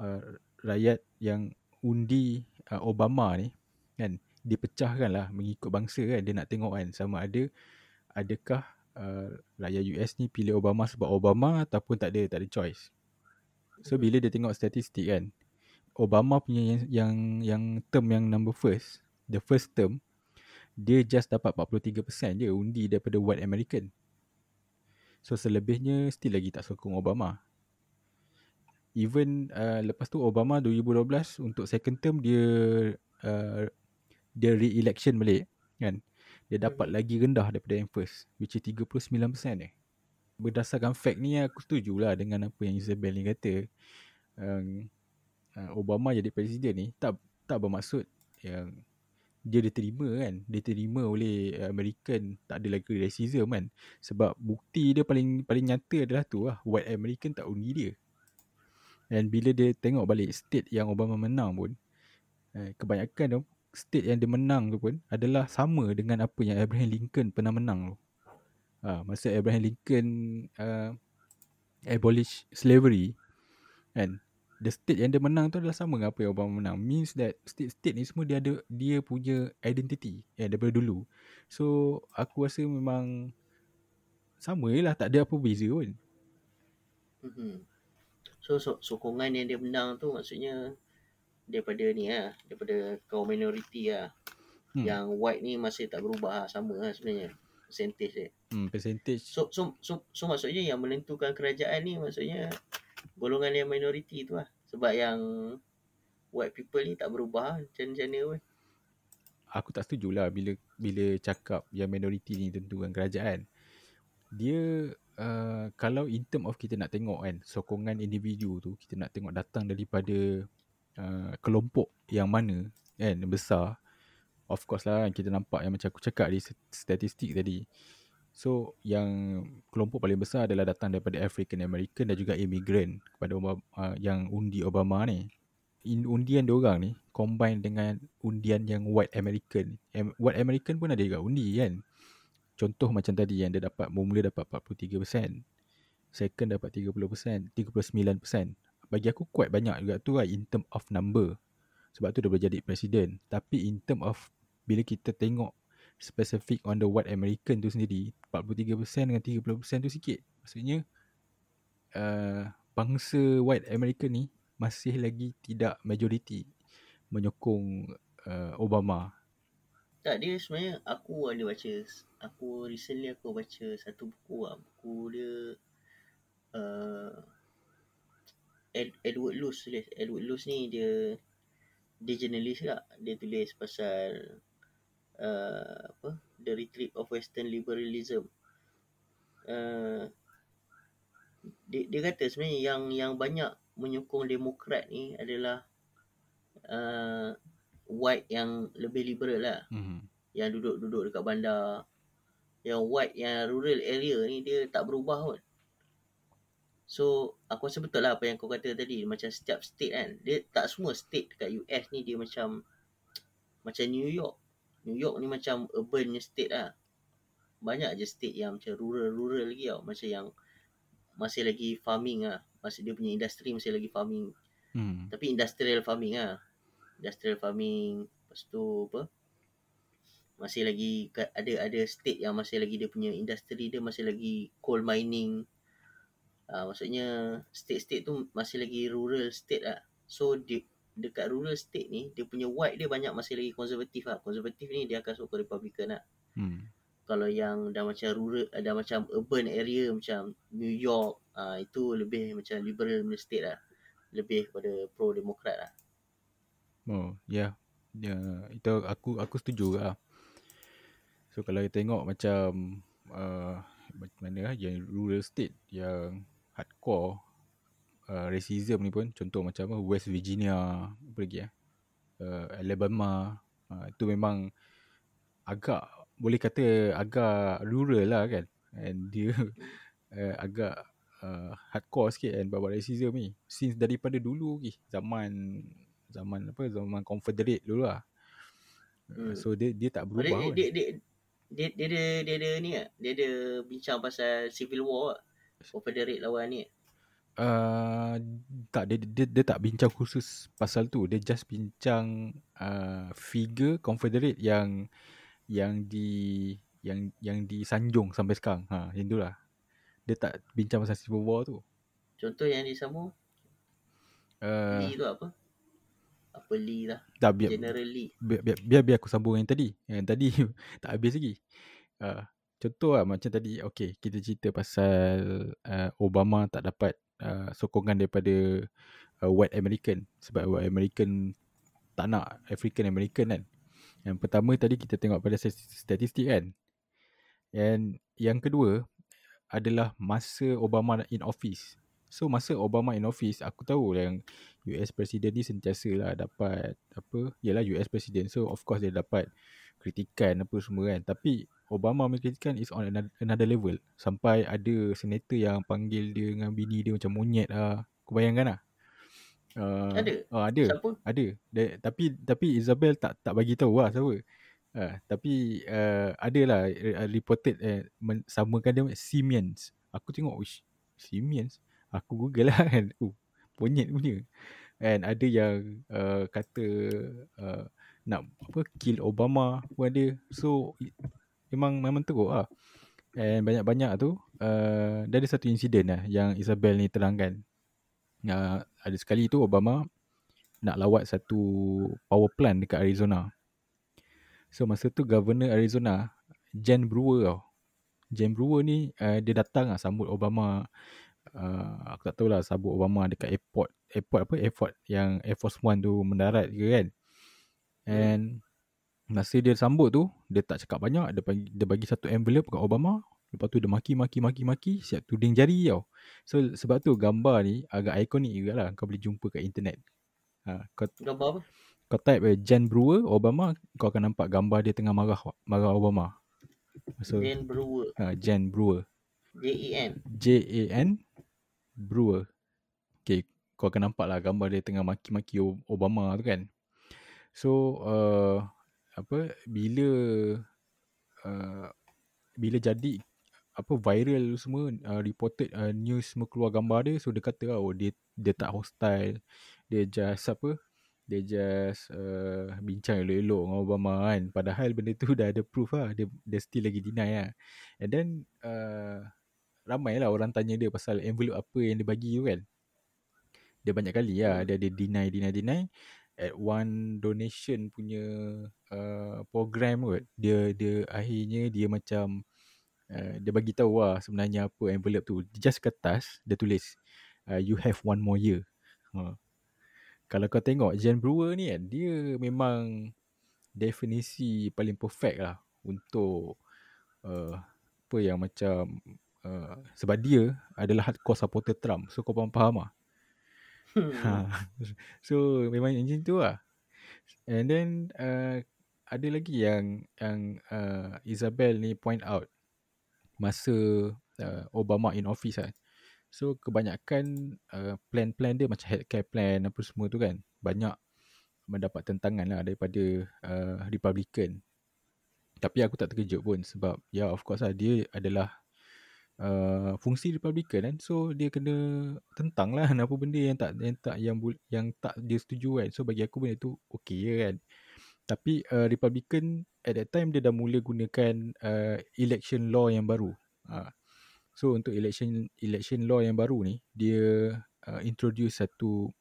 uh, rakyat yang undi uh, Obama ni kan dipecahkan lah mengikut bangsa kan. Dia nak tengok kan sama ada adakah uh, rakyat US ni pilih Obama sebab Obama ataupun tak ada tak ada choice. So bila dia tengok statistik kan Obama punya yang yang yang term yang number first, the first term dia just dapat 43% je undi daripada white American. So selebihnya still lagi tak sokong Obama. Even uh, lepas tu Obama 2012 untuk second term dia uh, dia re-election balik kan. Dia dapat Mhm. lagi rendah daripada yang first which is 39% eh. Berdasarkan fact ni aku setujulah dengan apa yang Isabel ni kata. Um, uh, Obama jadi presiden ni tak tak bermaksud yang dia diterima kan. Diterima oleh American tak ada lagi racism kan. Sebab bukti dia paling paling nyata adalah tu lah. White American tak undi dia. Dan bila dia tengok balik state yang Obama menang pun eh, kebanyakan state yang dia menang tu pun adalah sama dengan apa yang Abraham Lincoln pernah menang tu. Ha, masa Abraham Lincoln uh, abolish slavery kan the state yang dia menang tu adalah sama dengan apa yang Obama menang means that state-state ni semua dia ada dia punya identity ya daripada dulu so aku rasa memang sama je lah tak ada apa beza pun Mhm. So, so sokongan yang dia menang tu maksudnya daripada ni lah, daripada kaum minoriti lah. hmm. Yang white ni masih tak berubah lah, sama lah sebenarnya. Percentage dia. hmm, percentage So, so, so, so maksudnya yang menentukan kerajaan ni maksudnya golongan yang minoriti tu lah. Sebab yang white people ni tak berubah lah macam-macam mana pun. aku tak setuju lah bila bila cakap yang minoriti ni tentukan kerajaan. Dia uh, kalau in term of kita nak tengok kan sokongan individu tu kita nak tengok datang daripada uh, kelompok yang mana kan besar. Of course lah kita nampak yang macam aku cakap di statistik tadi. So yang kelompok paling besar adalah datang daripada African American dan juga immigrant kepada Obama, uh, yang undi Obama ni. In, undian dia orang ni combine dengan undian yang white American. Em, white American pun ada juga undi kan. Contoh macam tadi yang dia dapat mula dapat 43%. Second dapat 30%, 39%. Bagi aku quite banyak juga tu lah in term of number. Sebab tu dia boleh jadi presiden. Tapi in term of bila kita tengok specific on the white American tu sendiri 43% dengan 30% tu sikit maksudnya uh, bangsa white American ni masih lagi tidak majority menyokong uh, Obama Tak, dia sebenarnya aku ada baca, aku recently aku baca satu buku lah. Buku dia uh, Ed, Edward Luce. Edward Luce ni dia dia jurnalis juga. Dia tulis pasal uh, apa The Retreat of Western Liberalism. Uh, dia, dia kata sebenarnya yang yang banyak menyokong Demokrat ni adalah uh, white yang lebih liberal lah. mm-hmm. Yang duduk-duduk dekat bandar. Yang white yang rural area ni dia tak berubah pun. So aku rasa betul lah apa yang kau kata tadi Macam setiap state kan Dia tak semua state dekat US ni dia macam Macam New York New York ni macam urban punya state lah. Banyak je state yang macam rural-rural lagi tau. Macam yang Masih lagi farming lah. Masih dia punya industri masih lagi farming. Hmm. Tapi industrial farming lah. Industrial farming Lepas tu apa? Masih lagi Ada ada state yang masih lagi Dia punya industri dia masih lagi Coal mining. Uh, Maksudnya State-state tu Masih lagi rural state lah. So di, Dekat rural state ni Dia punya white dia banyak Masih lagi konservatif lah Konservatif ni dia akan sokong Republican lah Hmm. kalau yang dah macam rural dah macam urban area macam New York ah itu lebih macam liberal punya state lah lebih kepada pro demokrat lah Oh, ya. Yeah. Ya, itu aku aku setuju lah. So kalau kita tengok macam uh, mana lah yang rural state yang hardcore uh, racism ni pun contoh macam apa West Virginia apa lagi eh? Uh, Alabama uh, itu memang agak boleh kata agak rural lah kan? And dia uh, agak uh, hardcore sikit kan babat racism ni. Since daripada dulu lagi zaman zaman apa zaman confederate dulu lah. Hmm. Hmm. so dia dia tak Oh, dia, berubah pun. dia, dia, dia, dia, ada dia ada ni ah dia ada bincang pasal civil war confederate lawan ni Uh, tak dia, dia dia tak bincang khusus pasal tu dia just bincang uh, figure confederate yang yang di yang yang disanjung sampai sekarang ha yang tu lah dia tak bincang pasal civil war tu contoh yang disambung uh, Lee tu apa apa Lee lah. Tak biar, General Lee. biar, biar, biar, biar aku sambung yang tadi. Yang tadi tak habis lagi. Uh, contoh lah macam tadi. Okay, kita cerita pasal uh, Obama tak dapat uh, sokongan daripada uh, white American. Sebab white American tak nak African American kan. Yang pertama tadi kita tengok pada statistik kan. And yang kedua adalah masa Obama in office. So masa Obama in office aku tahu yang US President ni sentiasa lah dapat apa Yalah US President So of course dia dapat kritikan apa semua kan Tapi Obama punya kritikan is on another level Sampai ada senator yang panggil dia dengan bini dia macam monyet lah Kau bayangkan lah Uh, ada. Oh, ada. Siapa? Ada. De, tapi tapi Isabel tak tak bagi tahu lah siapa. Uh, tapi uh, ada lah uh, reported uh, samakan dia Siemens. Aku tengok wish Siemens. Aku google lah kan. Uh, monyet punya. And ada yang uh, kata uh, nak apa kill Obama pun ada. So memang memang teruk lah. And banyak-banyak tu uh, ada satu insiden lah yang Isabel ni terangkan uh, ada sekali tu Obama nak lawat satu power plant dekat Arizona. So masa tu governor Arizona Jen Brewer tau. Jen Brewer ni uh, dia datang lah sambut Obama uh, aku tak tahu lah sambut Obama dekat airport airport apa airport yang Air Force One tu mendarat ke kan. And masa dia sambut tu dia tak cakap banyak dia bagi dia bagi satu envelope kat Obama Lepas tu dia maki maki maki maki siap tuding jari tau. So sebab tu gambar ni agak ikonik juga lah kau boleh jumpa kat internet. Ha, kau, gambar apa? Kau type eh, Jan Brewer Obama kau akan nampak gambar dia tengah marah marah Obama. So, Jan Brewer. Ha, Jan Brewer. J-A-N. J-A-N Brewer. Okay, kau akan nampak lah gambar dia tengah maki-maki Obama tu kan. So, uh, apa, bila uh, bila jadi apa viral semua uh, reported uh, news semua keluar gambar dia so dia kata oh dia dia tak hostile. Dia just apa dia just uh, bincang elok-elok dengan Obama kan. Padahal benda tu dah ada proof lah. Dia, dia still lagi deny lah. And then uh, ramai lah orang tanya dia pasal envelope apa yang dia bagi tu kan. Dia banyak kali lah. Dia ada deny deny deny at one donation punya uh, program kot dia dia akhirnya dia macam Uh, dia bagi tahu lah sebenarnya apa envelope tu. Just kertas, dia tulis uh, you have one more year. Uh. Kalau kau tengok Jen Brewer ni kan, dia memang definisi paling perfect lah untuk uh, apa yang macam uh, sebab dia adalah hardcore supporter Trump. So kau faham-faham lah. Hmm. so memang macam tu lah. And then uh, ada lagi yang yang uh, Isabel ni point out masa uh, Obama in office kan. So kebanyakan uh, plan-plan dia macam healthcare plan apa semua tu kan. Banyak mendapat tentangan lah daripada uh, Republican. Tapi aku tak terkejut pun sebab ya yeah, of course lah dia adalah uh, fungsi Republican kan. So dia kena tentang lah apa benda yang tak yang tak yang, yang tak dia setuju kan. So bagi aku benda tu okey je kan. Tapi uh, Republican at that time dia dah mula gunakan uh, election law yang baru. Uh, so untuk election election law yang baru ni dia uh, introduce satu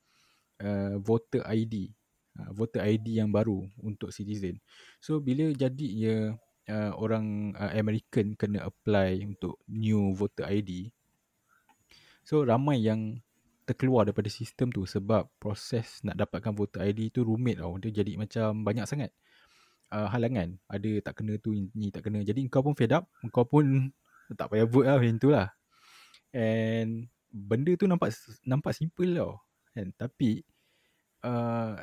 uh, voter ID. Uh, voter ID yang baru untuk citizen. So bila jadinya uh, orang uh, American kena apply untuk new voter ID. So ramai yang terkeluar daripada sistem tu sebab proses nak dapatkan voter ID tu rumit tau. Dia jadi macam banyak sangat uh, halangan. Ada tak kena tu, ni tak kena. Jadi kau pun fed up. Kau pun tak payah vote lah macam tu lah. And benda tu nampak nampak simple tau. Kan? Tapi uh,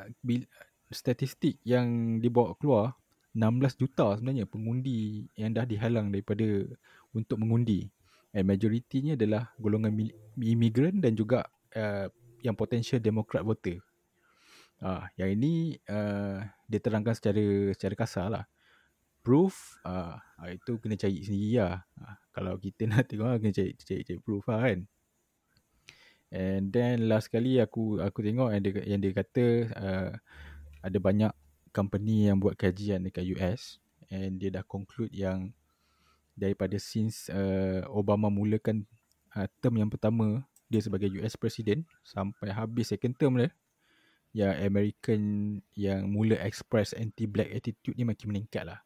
statistik yang dibawa keluar 16 juta sebenarnya pengundi yang dah dihalang daripada untuk mengundi. And majoritinya adalah golongan imigran dan juga uh, yang potential Democrat voter. Uh, yang ini uh, dia terangkan secara secara kasar lah. Proof uh, itu kena cari sendiri lah. Uh, kalau kita nak tengok lah, kena cari, cari, cari proof lah kan. And then last kali aku aku tengok yang dia, yang dia kata uh, ada banyak company yang buat kajian dekat US and dia dah conclude yang daripada since uh, Obama mulakan uh, term yang pertama dia sebagai US President sampai habis second term dia yang American yang mula express anti-black attitude ni makin meningkat lah.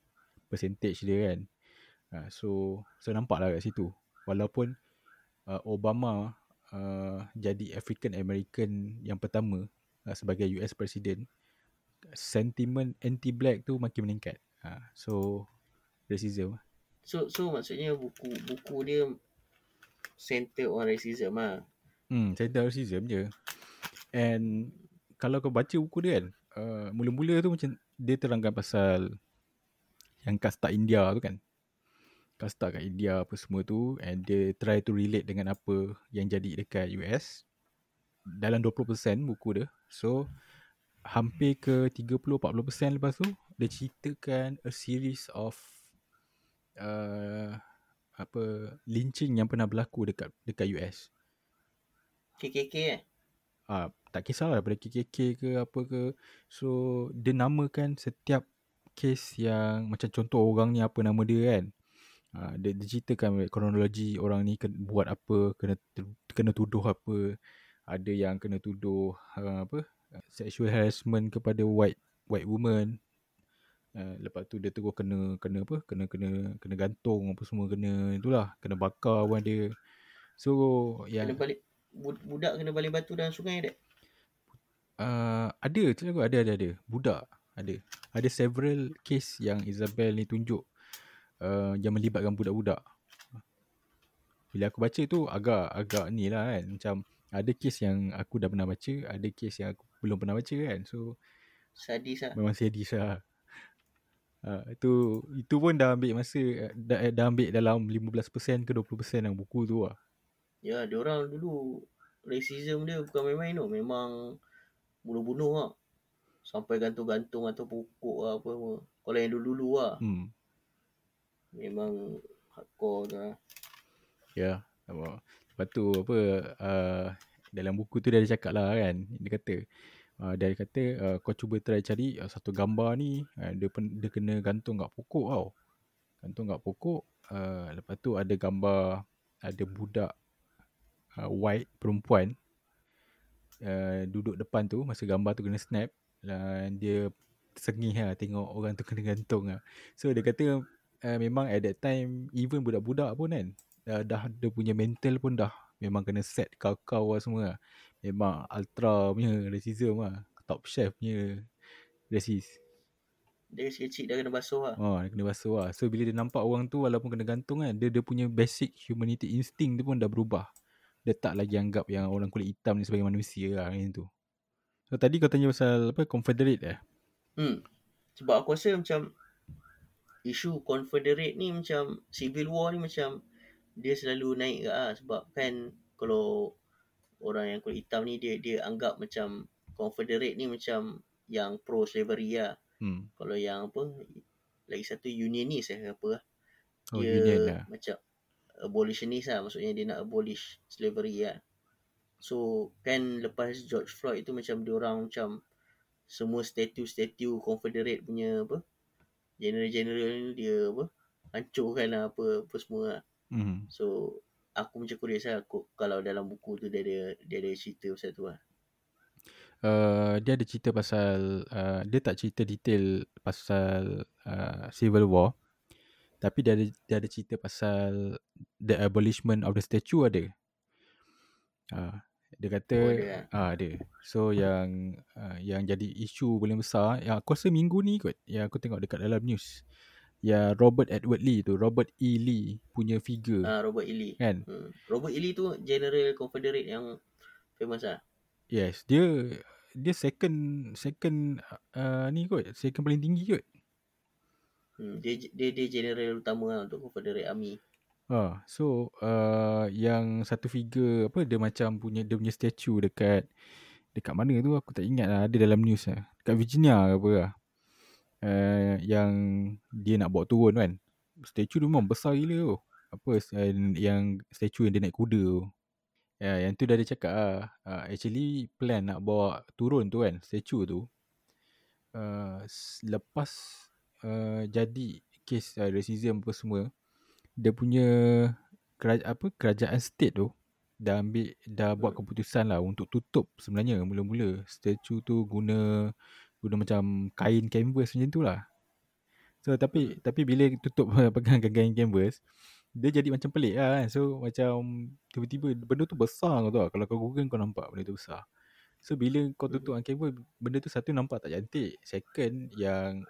Percentage dia kan. Uh, so, so nampak lah kat situ. Walaupun uh, Obama uh, jadi African American yang pertama uh, sebagai US President, sentiment anti-black tu makin meningkat. Uh, so, racism. So so maksudnya buku buku dia center on racism lah. Hmm, center racism je. And kalau kau baca buku dia kan, uh, mula-mula tu macam dia terangkan pasal yang kasta India tu kan. Kasta kat India apa semua tu and dia try to relate dengan apa yang jadi dekat US. Dalam 20% buku dia. So hampir ke 30-40% lepas tu dia ceritakan a series of uh, apa lynching yang pernah berlaku dekat dekat US. KKK eh? Ah, tak kisahlah daripada KKK ke apa ke. So dia namakan setiap kes yang macam contoh orang ni apa nama dia kan. Ah, dia, dia ceritakan kronologi orang ni kena buat apa, kena kena tuduh apa. Ada yang kena tuduh uh, apa sexual harassment kepada white white woman Uh, lepas tu dia terus kena kena apa? Kena kena kena gantung apa semua kena itulah, kena bakar pun ada. So yang Kena balik budak kena balik batu dalam sungai dek. uh, ada tu aku ada ada ada. Budak ada. Ada several case yang Isabel ni tunjuk uh, yang melibatkan budak-budak. Bila aku baca tu agak agak ni lah kan. Macam ada case yang aku dah pernah baca, ada case yang aku belum pernah baca kan. So Sadis lah. memang sadis lah. Uh, itu itu pun dah ambil masa dah, dah ambil dalam 15% ke 20% yang buku tu lah. Ya, dia orang dulu racism dia bukan main-main tu. Memang bunuh-bunuh lah. Sampai gantung-gantung atau pokok lah apa semua. Kalau yang dulu-dulu lah. Hmm. Memang hardcore tu lah. Ya. Yeah. Lepas tu apa uh, dalam buku tu dia ada cakap lah kan. Dia kata uh, dia kata uh, kau cuba try cari uh, satu gambar ni uh, dia pen, dia kena gantung kat pokok tau. Gantung kat pokok. Uh, lepas tu ada gambar ada budak uh, white perempuan uh, duduk depan tu masa gambar tu kena snap dan dia sengih lah tengok orang tu kena gantung lah. So dia kata uh, memang at that time even budak-budak pun kan uh, dah dia punya mental pun dah memang kena set kau-kau lah semua lah. Memang ultra punya racism lah. Top chef punya racist. Dia kecil-kecil dah kena basuh lah. Oh, dia kena basuh lah. So bila dia nampak orang tu walaupun kena gantung kan, dia dia punya basic humanity instinct tu pun dah berubah. Dia tak lagi anggap yang orang kulit hitam ni sebagai manusia lah macam tu. So tadi kau tanya pasal apa Confederate eh? Hmm. Sebab aku rasa macam isu Confederate ni macam Civil War ni macam dia selalu naik ke lah. Sebab kan kalau orang yang kulit hitam ni dia dia anggap macam Confederate ni macam yang pro slavery lah. Hmm. Kalau yang apa lagi satu unionist eh apa lah. Oh, dia union lah. macam abolitionist lah maksudnya dia nak abolish slavery lah. So kan lepas George Floyd tu macam dia orang macam semua statue-statue Confederate punya apa general-general ni dia apa hancurkan lah apa apa semua lah. Hmm. So aku macam curious lah aku, kalau dalam buku tu dia ada dia ada cerita pasal tu lah. Uh, dia ada cerita pasal uh, dia tak cerita detail pasal uh, civil war tapi dia ada dia ada cerita pasal the abolishment of the statue ada. Uh, dia kata Oh, ada, eh? ah ada. So yang uh, yang jadi isu paling besar yang aku rasa minggu ni kot yang aku tengok dekat dalam news. Ya Robert Edward Lee tu, Robert E Lee punya figure Ah Robert E. Lee. kan. Hmm. Robert E. Lee tu general Confederate yang famous lah. Yes, dia dia second second uh, ni kot, second paling tinggi kot. Hmm. Dia, dia dia general utama lah untuk Confederate Army. Ha, so uh, yang satu figure apa dia macam punya dia punya statue dekat dekat mana tu aku tak ingat lah ada dalam news lah. Dekat Virginia ke apa lah. Uh, yang dia nak bawa turun kan. Statue tu memang besar gila tu. Apa uh, yang statue yang dia naik kuda tu. Ya, yang tu dah ada cakap lah. Uh, actually plan nak bawa turun tu kan statue tu. Uh, lepas uh, jadi kes uh, racism apa semua dia punya kerajaan apa kerajaan state tu dah ambil dah buat Hmm. keputusan lah untuk tutup sebenarnya mula-mula statue tu guna guna macam kain canvas macam tu lah. So tapi Hmm. tapi bila tutup pegang kain canvas dia jadi macam pelik lah kan. So macam tiba-tiba benda tu besar kau tahu tak? Kalau kau google kau nampak benda tu besar. So bila kau tutup Mhm. dengan canvas benda tu satu nampak tak cantik. Second yang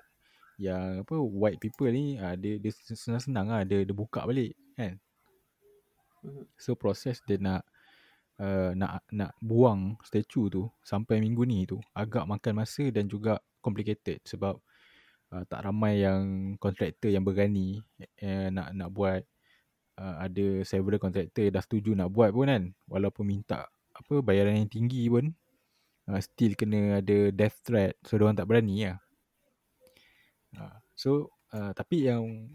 yang apa white people ni ah dia dia senang-senang lah dia dia buka balik kan. Mhm. So proses dia nak uh, nak nak buang statue tu sampai minggu ni tu agak makan masa dan juga complicated sebab uh, tak ramai yang kontraktor yang berani uh, nak nak buat uh, ada several kontraktor dah setuju nak buat pun kan walaupun minta apa bayaran yang tinggi pun uh, still kena ada death threat so orang tak berani lah. Uh, so uh, tapi yang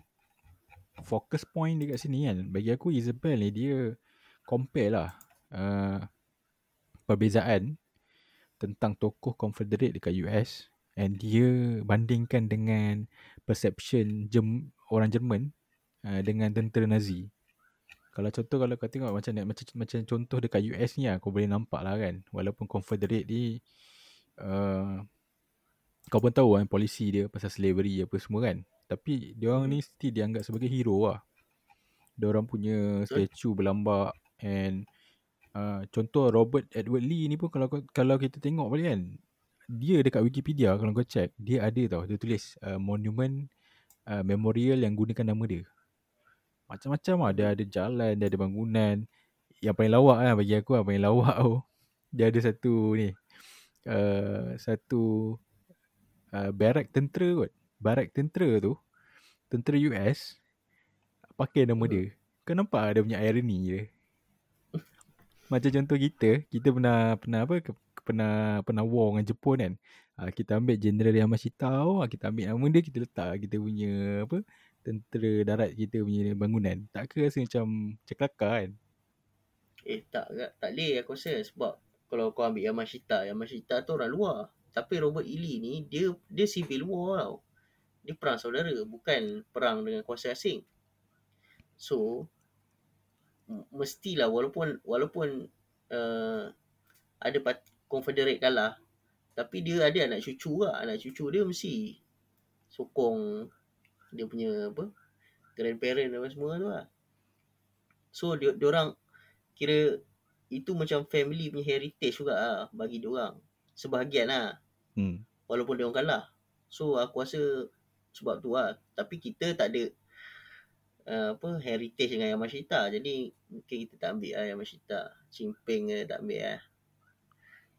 focus point dekat sini kan bagi aku Isabel ni dia compare lah uh, perbezaan tentang tokoh Confederate dekat US and dia bandingkan dengan perception Jem, orang Jerman uh, dengan tentera Nazi. Kalau contoh kalau kau tengok macam macam macam contoh dekat US ni lah kau boleh nampak lah kan walaupun Confederate ni uh, kau pun tahu kan polisi dia pasal slavery apa semua kan. Tapi dia orang ni still dianggap sebagai hero lah. Dia orang punya statue berlambak and uh, contoh Robert Edward Lee ni pun kalau kalau kita tengok balik kan dia dekat Wikipedia kalau kau check dia ada tau dia tulis uh, monument uh, memorial yang gunakan nama dia. Macam-macam lah dia ada jalan, dia ada bangunan. Yang paling lawak lah bagi aku lah paling lawak tu. Dia ada satu ni uh, satu uh, barak tentera kot. Barak tentera tu tentera US pakai nama dia. Kau nampak ada punya irony dia. Macam contoh kita, kita pernah pernah apa pernah pernah war dengan Jepun kan. Uh, kita ambil General Yamashita tu, kita ambil nama dia kita letak kita punya apa tentera darat kita punya bangunan. Tak ke rasa macam macam kan? Eh tak tak boleh aku rasa sebab kalau kau ambil Yamashita, Yamashita tu orang luar. Tapi Robert E. Lee ni dia dia civil war tau. Dia perang saudara, bukan perang dengan kuasa asing. So mestilah walaupun walaupun uh, ada part, Confederate kalah tapi dia ada anak cucu lah. Anak cucu dia mesti sokong dia punya apa grandparent apa semua tu lah. So dia orang kira itu macam family punya heritage juga lah bagi dia orang. Sebahagian lah. Hmm. walaupun dia orang kalah. So aku rasa sebab tu lah. Tapi kita tak ada uh, apa heritage dengan Yamashita jadi mungkin kita tak ambil lah Yamashita Cimpeng ke tak ambil lah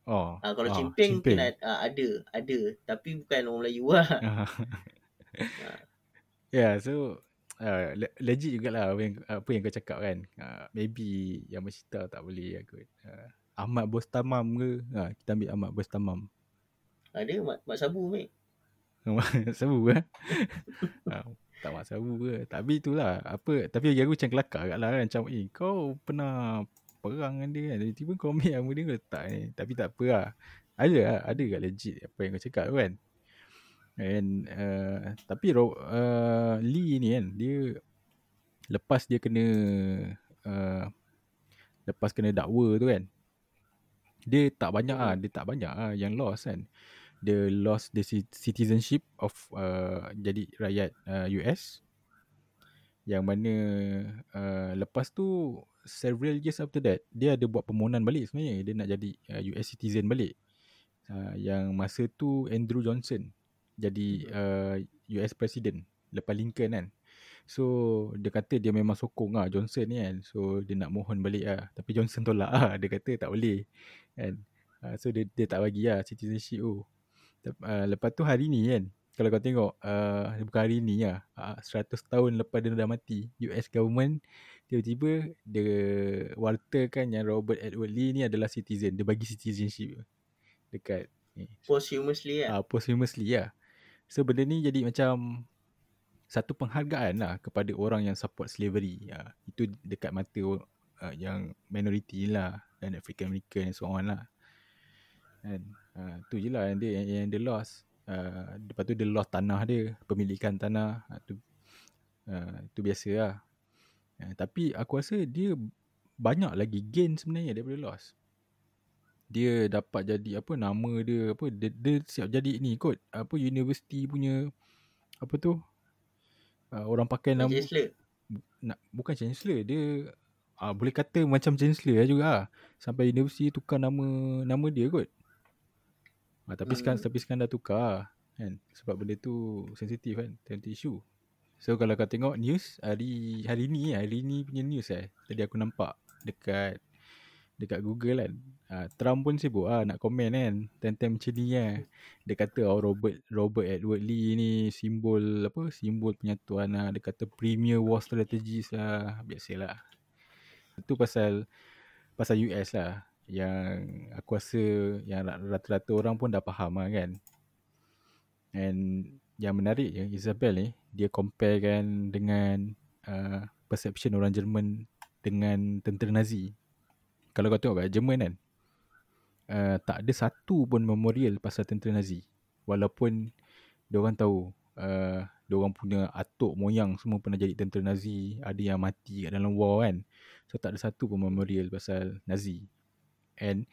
Oh. Ha, kalau ah, cimpeng, cimpeng. mungkin ada, ada, ada. Tapi bukan orang Melayu lah. ha. yeah, so uh, legit jugalah apa yang, apa yang kau cakap kan. Uh, maybe Yamashita tak boleh aku. Uh, Ahmad Bostamam ke? Uh, kita ambil Ahmad Bostamam. Ada Mak, Mak Sabu ni. sabu ke? uh, tak Mak Sabu ke? Tapi itulah. Apa, tapi bagi aku macam kelakar lah kan. Macam eh kau pernah perang dengan dia kan. Tiba-tiba kau ambil nama dia letak ni. Tapi tak apa lah. Ada lah. Ada kat legit apa yang kau cakap kan. And uh, tapi uh, Lee ni kan. Dia lepas dia kena uh, lepas kena dakwa tu kan. Dia tak banyak ah, dia tak banyak ah yang lost kan. Dia lost the citizenship of uh, jadi rakyat uh, US. Yang mana uh, lepas tu several years after that dia ada buat permohonan balik sebenarnya. Dia nak jadi uh, US citizen balik. Uh, yang masa tu Andrew Johnson jadi uh, US president lepas Lincoln kan. So dia kata dia memang sokong lah Johnson ni kan. So dia nak mohon balik lah. Tapi Johnson tolak lah. Dia kata tak boleh kan. Uh, so dia, dia tak bagi lah citizenship tu uh, lepas tu hari ni kan kalau kau tengok uh, bukan hari ni lah uh, 100 tahun lepas dia dah mati US government tiba-tiba dia wartakan yang Robert Edward Lee ni adalah citizen. Dia bagi citizenship dekat ni. Posthumously lah. Ah, uh, posthumously lah. So benda ni jadi macam satu penghargaan lah kepada orang yang support slavery. Uh, itu dekat mata uh, yang minority lah dan African American and so on lah. And uh, tu je lah yang dia, yang, yang dia lost. Uh, lepas tu dia lost tanah dia, pemilikan tanah. Uh, tu, uh, tu biasa lah. Uh, tapi aku rasa dia banyak lagi gain sebenarnya daripada loss. Dia dapat jadi apa nama dia apa dia, dia siap jadi ni kot apa university punya apa tu uh, orang pakai nama Chancellor. nak bukan chancellor dia uh, boleh kata macam chancellor lah juga lah. sampai universiti tukar nama nama dia kot uh, tapi hmm. sekarang tapi sekarang dah tukar kan? Sebab benda tu sensitif kan? Tentu isu so kalau kau tengok news hari hari ni hari ni punya news eh. Tadi aku nampak dekat dekat Google kan? Uh, Trump pun sibuk lah nak komen kan? Tentang macam ni lah dia kata oh, Robert Robert Edward Lee ni simbol apa? Simbol penyatuan lah dia kata premier war strategist lah. Biasalah. Itu pasal pasal US lah yang aku rasa yang rata-rata orang pun dah faham lah kan. And yang menarik je Isabel ni dia compare kan dengan uh, perception orang Jerman dengan tentera Nazi. Kalau kau tengok kat Jerman kan uh, tak ada satu pun memorial pasal tentera Nazi. Walaupun dia orang tahu uh, dia orang punya atuk moyang semua pernah jadi tentera Nazi ada yang mati kat dalam war kan. So tak ada satu pun memorial pasal Nazi and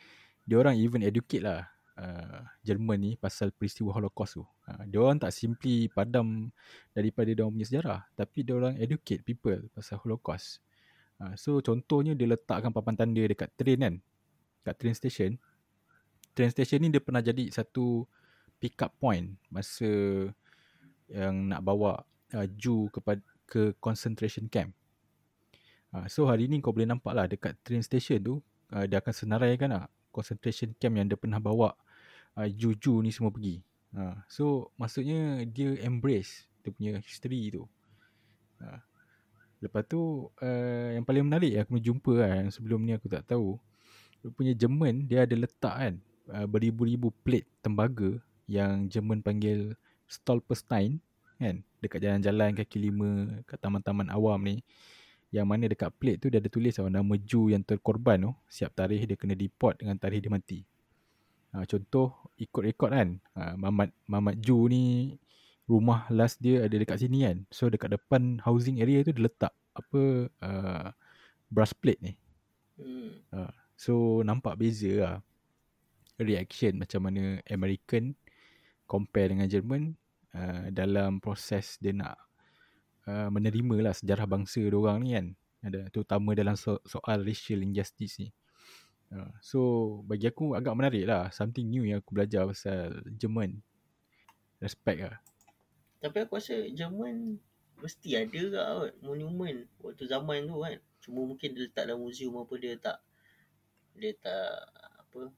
dia orang even educate lah uh, Jerman ni pasal peristiwa Holocaust tu uh, dia orang tak simply padam daripada dia orang punya sejarah tapi dia orang educate people pasal Holocaust Ha, so contohnya dia letakkan papan tanda dekat train kan. Kat train station. Train station ni dia pernah jadi satu pick up point masa yang nak bawa uh, Jew kepada ke concentration camp. Uh, so hari ni kau boleh nampak lah dekat train station tu uh, dia akan senaraikan lah concentration camp yang dia pernah bawa uh, Jew-Jew ni semua pergi. Uh, so maksudnya dia embrace dia punya history tu. Uh, Lepas tu uh, yang paling menarik aku jumpa kan sebelum ni aku tak tahu. Rupanya Jerman dia ada letak kan uh, beribu-ribu plate tembaga yang Jerman panggil Stolperstein kan dekat jalan-jalan kaki lima kat taman-taman awam ni. Yang mana dekat plate tu dia ada tulis oh, nama Jew yang terkorban tu. Siap tarikh dia kena deport dengan tarikh dia mati. Uh, contoh ikut rekod kan. Uh, Mamat, Mamat Jew ni rumah last dia ada dekat sini kan. So dekat depan housing area tu dia letak apa uh, brass plate ni. Hmm. Uh, so nampak beza lah reaction macam mana American compare dengan Jerman uh, dalam proses dia nak uh, menerima lah sejarah bangsa orang ni kan. Ada terutama dalam so- soal racial injustice ni. Uh, so bagi aku agak menarik lah something new yang aku belajar pasal Jerman. Respect lah. Tapi aku rasa Jerman mesti ada ke kot monumen waktu zaman tu kan. Cuma mungkin dia letak dalam museum apa dia tak dia tak apa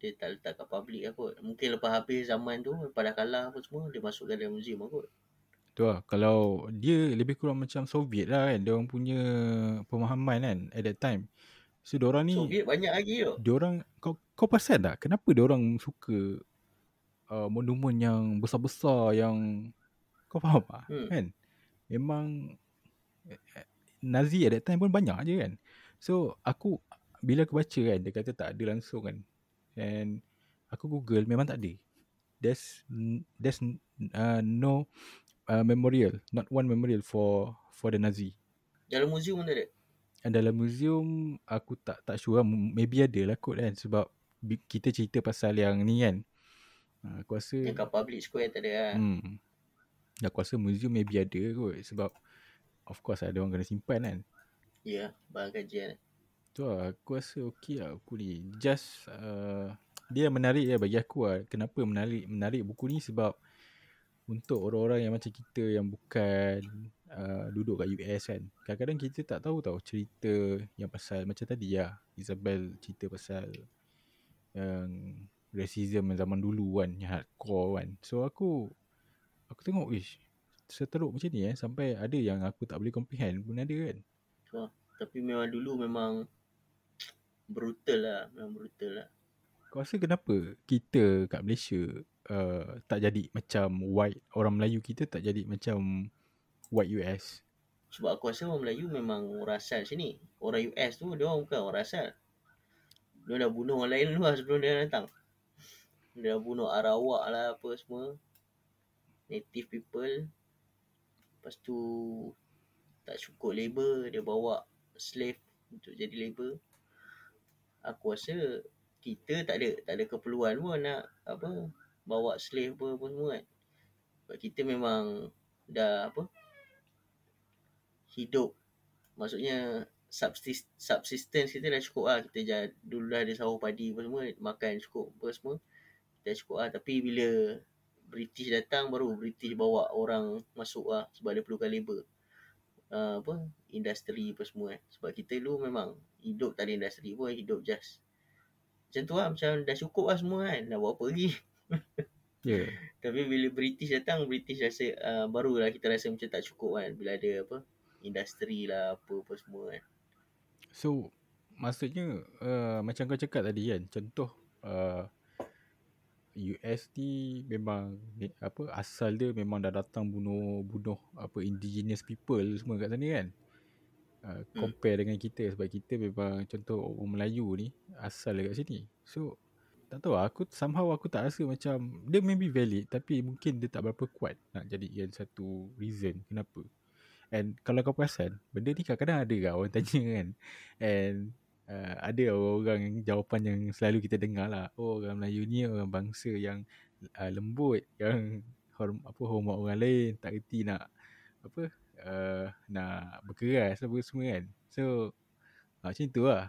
dia tak letak kat public lah kot. Mungkin lepas habis zaman tu, lepas dah kalah apa semua, dia masukkan dalam museum lah kot. Tu lah, kalau dia lebih kurang macam Soviet lah kan, dia orang punya pemahaman kan at that time. So, dia orang ni... Soviet banyak lagi tu. Dia orang, kau, kau pasal tak? Kenapa dia orang suka uh, monumen yang besar-besar yang kau faham tak hmm. kan memang eh, Nazi at that time pun banyak je kan so aku bila aku baca kan dia kata tak ada langsung kan and aku google memang tak ada there's there's uh, no uh, memorial not one memorial for for the Nazi. Dalam museum tak? Ada And dalam museum aku tak tak sure lah. maybe ada lah kot kan sebab kita cerita pasal yang ni kan. Ha, aku rasa Yang kat public square tak ada lah. Hmm. Aku rasa museum maybe ada kot Sebab Of course ada orang kena simpan kan. Ya yeah, Barang kajian Tu lah Aku rasa okey lah buku ni. Just uh, Dia menarik ya bagi aku lah Kenapa menarik Menarik buku ni sebab Untuk orang-orang yang macam kita Yang bukan uh, Duduk kat US kan. Kadang-kadang kita tak tahu tau Cerita Yang pasal Macam tadi lah Isabel cerita pasal Yang racism zaman dulu kan yang hardcore kan. So aku aku tengok ish seteruk macam ni eh sampai ada yang aku tak boleh comprehend pun ada kan. Oh, tapi memang dulu memang brutal lah memang brutal lah. Kau rasa kenapa kita kat Malaysia uh, tak jadi macam white. Orang Melayu kita tak jadi macam white US sebab aku rasa orang Melayu memang orang asal sini. Orang US tu dia orang bukan orang asal dia dah bunuh orang lain dulu lah sebelum dia datang. Dia bunuh Arawak lah apa semua. Native people. Lepas tu Tak cukup labor Dia bawa slave untuk jadi labor. Aku rasa kita tak ada tak ada keperluan pun nak apa bawa slave apa, apa semua kan. Sebab kita memang dah apa hidup. Maksudnya subsist, subsistence kita dah cukup lah. Kita dah, dulu dah ada sawah padi apa semua makan cukup apa semua kita dah cukup lah. Tapi bila British datang baru British bawa orang masuk lah sebab dia perlukan labor uh, apa industri apa semua kan. Sebab kita dulu memang hidup tak ada industri pun hidup just. Macam tu lah macam dah cukup lah semua kan. Nak buat apa lagi. Yeah. tapi bila British datang British rasa uh, barulah kita rasa macam tak cukup kan bila ada apa industri lah apa-apa semua kan So maksudnya uh, macam kau cakap tadi kan contoh uh, US ni memang ni, apa asal dia memang dah datang bunuh bunuh apa indigenous people semua kat sana kan. Uh, compare hmm. dengan kita sebab kita memang contoh orang Melayu ni asal dekat sini. So tak tahu aku somehow aku tak rasa macam dia maybe valid tapi mungkin dia tak berapa kuat nak jadikan satu reason kenapa. And kalau kau perasan benda ni kadang-kadang ada kan orang tanya kan. And uh, ada orang jawapan yang selalu kita dengar lah. Oh orang Melayu ni orang bangsa yang uh, lembut yang horm, apa hormat orang lain tak reti nak apa uh, nak berkeras apa semua kan. So uh, macam tu lah.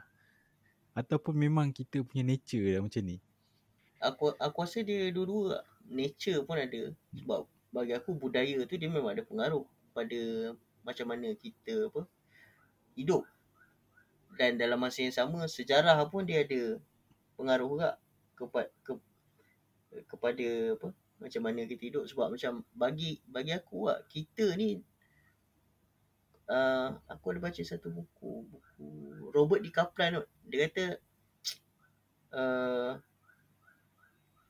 Ataupun memang kita punya nature lah macam ni aku aku rasa dia dua-dua nature pun ada. Sebab bagi aku budaya tu dia memang ada pengaruh pada macam mana kita apa hidup. Dan dalam masa yang sama sejarah pun dia ada pengaruh juga kepada ke, kepada apa macam mana kita hidup. Sebab macam bagi bagi aku lah kita ni uh, aku ada baca satu buku buku Robert D. Kaplan dia kata uh,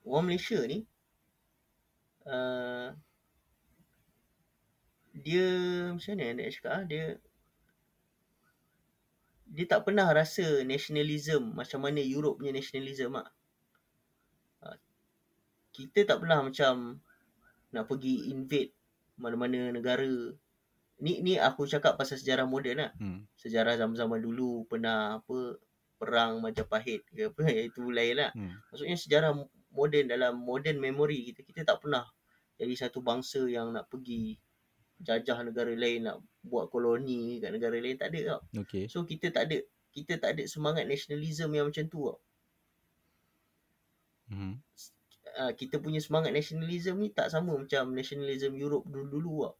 orang Malaysia ni uh, dia macam mana nak cakap ah dia dia tak pernah rasa nationalism macam mana Europe punya nationalism ah. Uh, kita tak pernah macam nak pergi invade mana-mana negara. Ni ni aku cakap pasal sejarah moden lah. Hmm. Sejarah zaman-zaman dulu pernah apa perang Majapahit ke apa itu lain lah. Hmm. Maksudnya sejarah moden dalam modern memory kita kita tak pernah jadi satu bangsa yang nak pergi jajah negara lain nak buat koloni kat negara lain tak ada tau. Okay. So kita tak ada kita tak ada semangat nationalism yang macam tu tau. Hmm. Uh, kita punya semangat nationalism ni tak sama macam nationalism Europe dulu-dulu tau.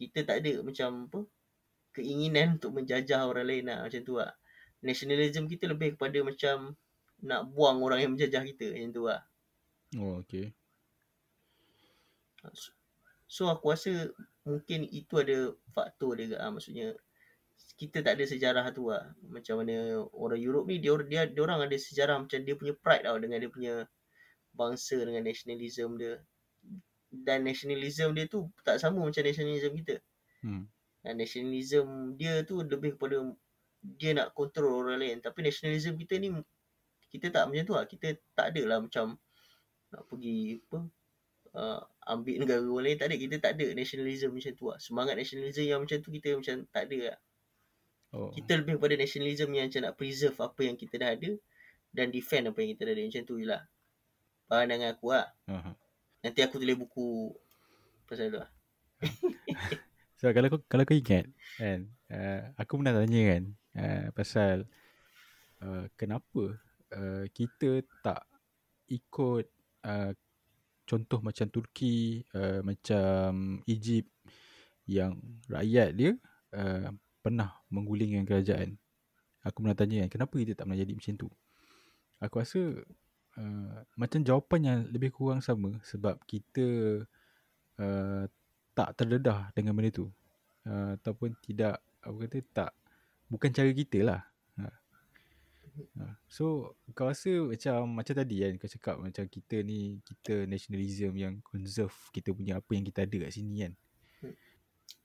Kita tak ada macam apa keinginan untuk menjajah orang lain lah macam tu lah. Nationalism kita lebih kepada macam nak buang orang yang menjajah kita macam tu lah. Oh, okay. So, aku rasa mungkin itu ada faktor dia lah. Maksudnya kita tak ada sejarah tu lah. Macam mana orang Europe ni dia dia dia orang ada sejarah macam dia punya pride tau dengan dia punya bangsa dengan nationalism dia. Dan nationalism dia tu tak sama macam nationalism kita. Hmm. Dan nationalism dia tu lebih kepada dia nak kontrol orang lain. Tapi nationalism kita ni kita tak macam tu lah. Kita tak ada lah macam nak pergi apa uh, ambil negara orang lain. Tak ada. Kita tak ada nationalism macam tu lah. Semangat nationalism yang macam tu kita macam tak ada lah. Oh. Kita lebih pada nationalism yang macam nak preserve apa yang kita dah ada dan defend apa yang kita dah ada. Macam tu je lah. Pandangan aku lah. Uh-huh. Nanti aku tulis buku pasal tu lah. so kalau kau, kalau kau ingat kan, uh, aku pernah tanya kan uh, pasal uh, kenapa uh, kita tak ikut uh, contoh macam Turki, uh, macam Egypt yang rakyat dia uh, pernah menggulingkan kerajaan. Aku pernah tanya kan, kenapa kita tak pernah jadi macam tu? Aku rasa uh, macam jawapan yang lebih kurang sama sebab kita uh, tak terdedah dengan benda tu. Uh, ataupun tidak, apa kata, tak, bukan cara kita lah. Ha. So kau rasa macam macam tadi kan kau cakap macam kita ni kita nationalism yang conserve kita punya apa yang kita ada kat sini kan. Hmm.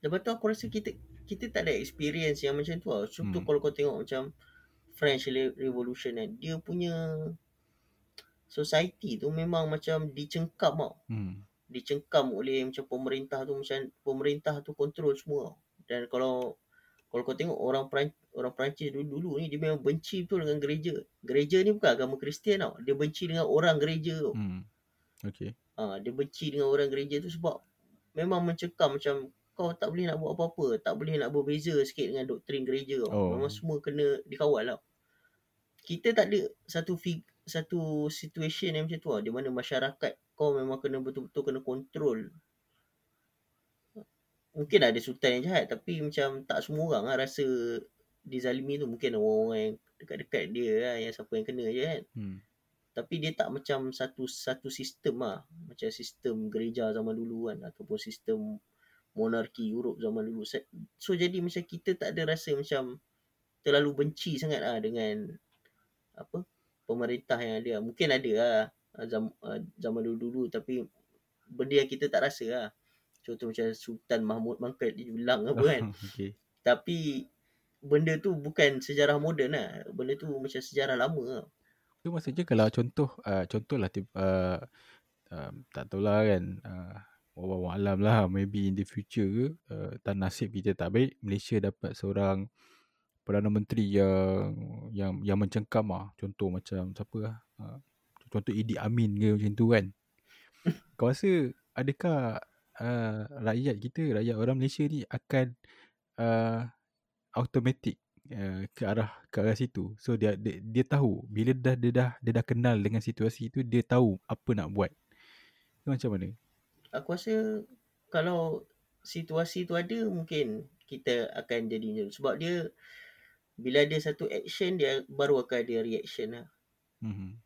Lepas tu aku rasa kita kita tak ada experience yang macam tu lah. Contoh hmm. kalau kau tengok macam French Revolution kan. Dia punya society tu memang macam dicengkam tau. Hmm. Dicengkam oleh macam pemerintah tu macam pemerintah tu control semua. Dan kalau kalau kau tengok orang Perancis, orang Perancis dulu-dulu ni dia memang benci betul dengan gereja. Gereja ni bukan agama Kristian tau. Dia benci dengan orang gereja tu. Hmm. Okay. Ha, dia benci dengan orang gereja tu sebab memang mencekam macam kau tak boleh nak buat apa-apa. Tak boleh nak berbeza sikit dengan doktrin gereja tau. Oh. Memang semua kena dikawal tau. Kita tak ada satu fig, satu situation yang macam tu tau. Di mana masyarakat kau memang kena betul-betul kena kontrol. Mungkin ada sultan yang jahat tapi macam tak semua orang lah rasa dizalimi tu. Mungkin orang-orang yang dekat-dekat dia lah yang siapa yang kena je kan. Hmm. Tapi dia tak macam satu satu sistem lah. Macam sistem gereja zaman dulu kan. Ataupun sistem monarki Europe zaman dulu. So jadi macam kita tak ada rasa macam terlalu benci sangat lah dengan apa pemerintah yang ada. Mungkin ada lah zaman, zaman dulu-dulu tapi benda yang kita tak rasa lah. Contoh macam Sultan Mahmud Mangkat di Julang apa kan. okay. Tapi benda tu bukan sejarah moden lah. Benda tu macam sejarah lama lah. Tu maksudnya kalau contoh uh, contohlah uh, uh, tak tahulah kan uh, Allah alam lah maybe in the future ke uh, tak nasib kita tak baik Malaysia dapat seorang Perdana Menteri yang yang yang mencengkam lah contoh macam siapa lah uh, contoh Idi Amin ke macam tu kan kau rasa adakah uh, rakyat kita rakyat orang Malaysia ni akan uh, automatic uh, ke arah ke arah situ. So dia, dia dia tahu bila dah dia dah dia dah kenal dengan situasi itu dia tahu apa nak buat. Itu macam mana? Aku rasa kalau situasi tu ada mungkin kita akan jadi. Sebab dia bila ada satu action dia baru akan ada reaction lah. Mhm.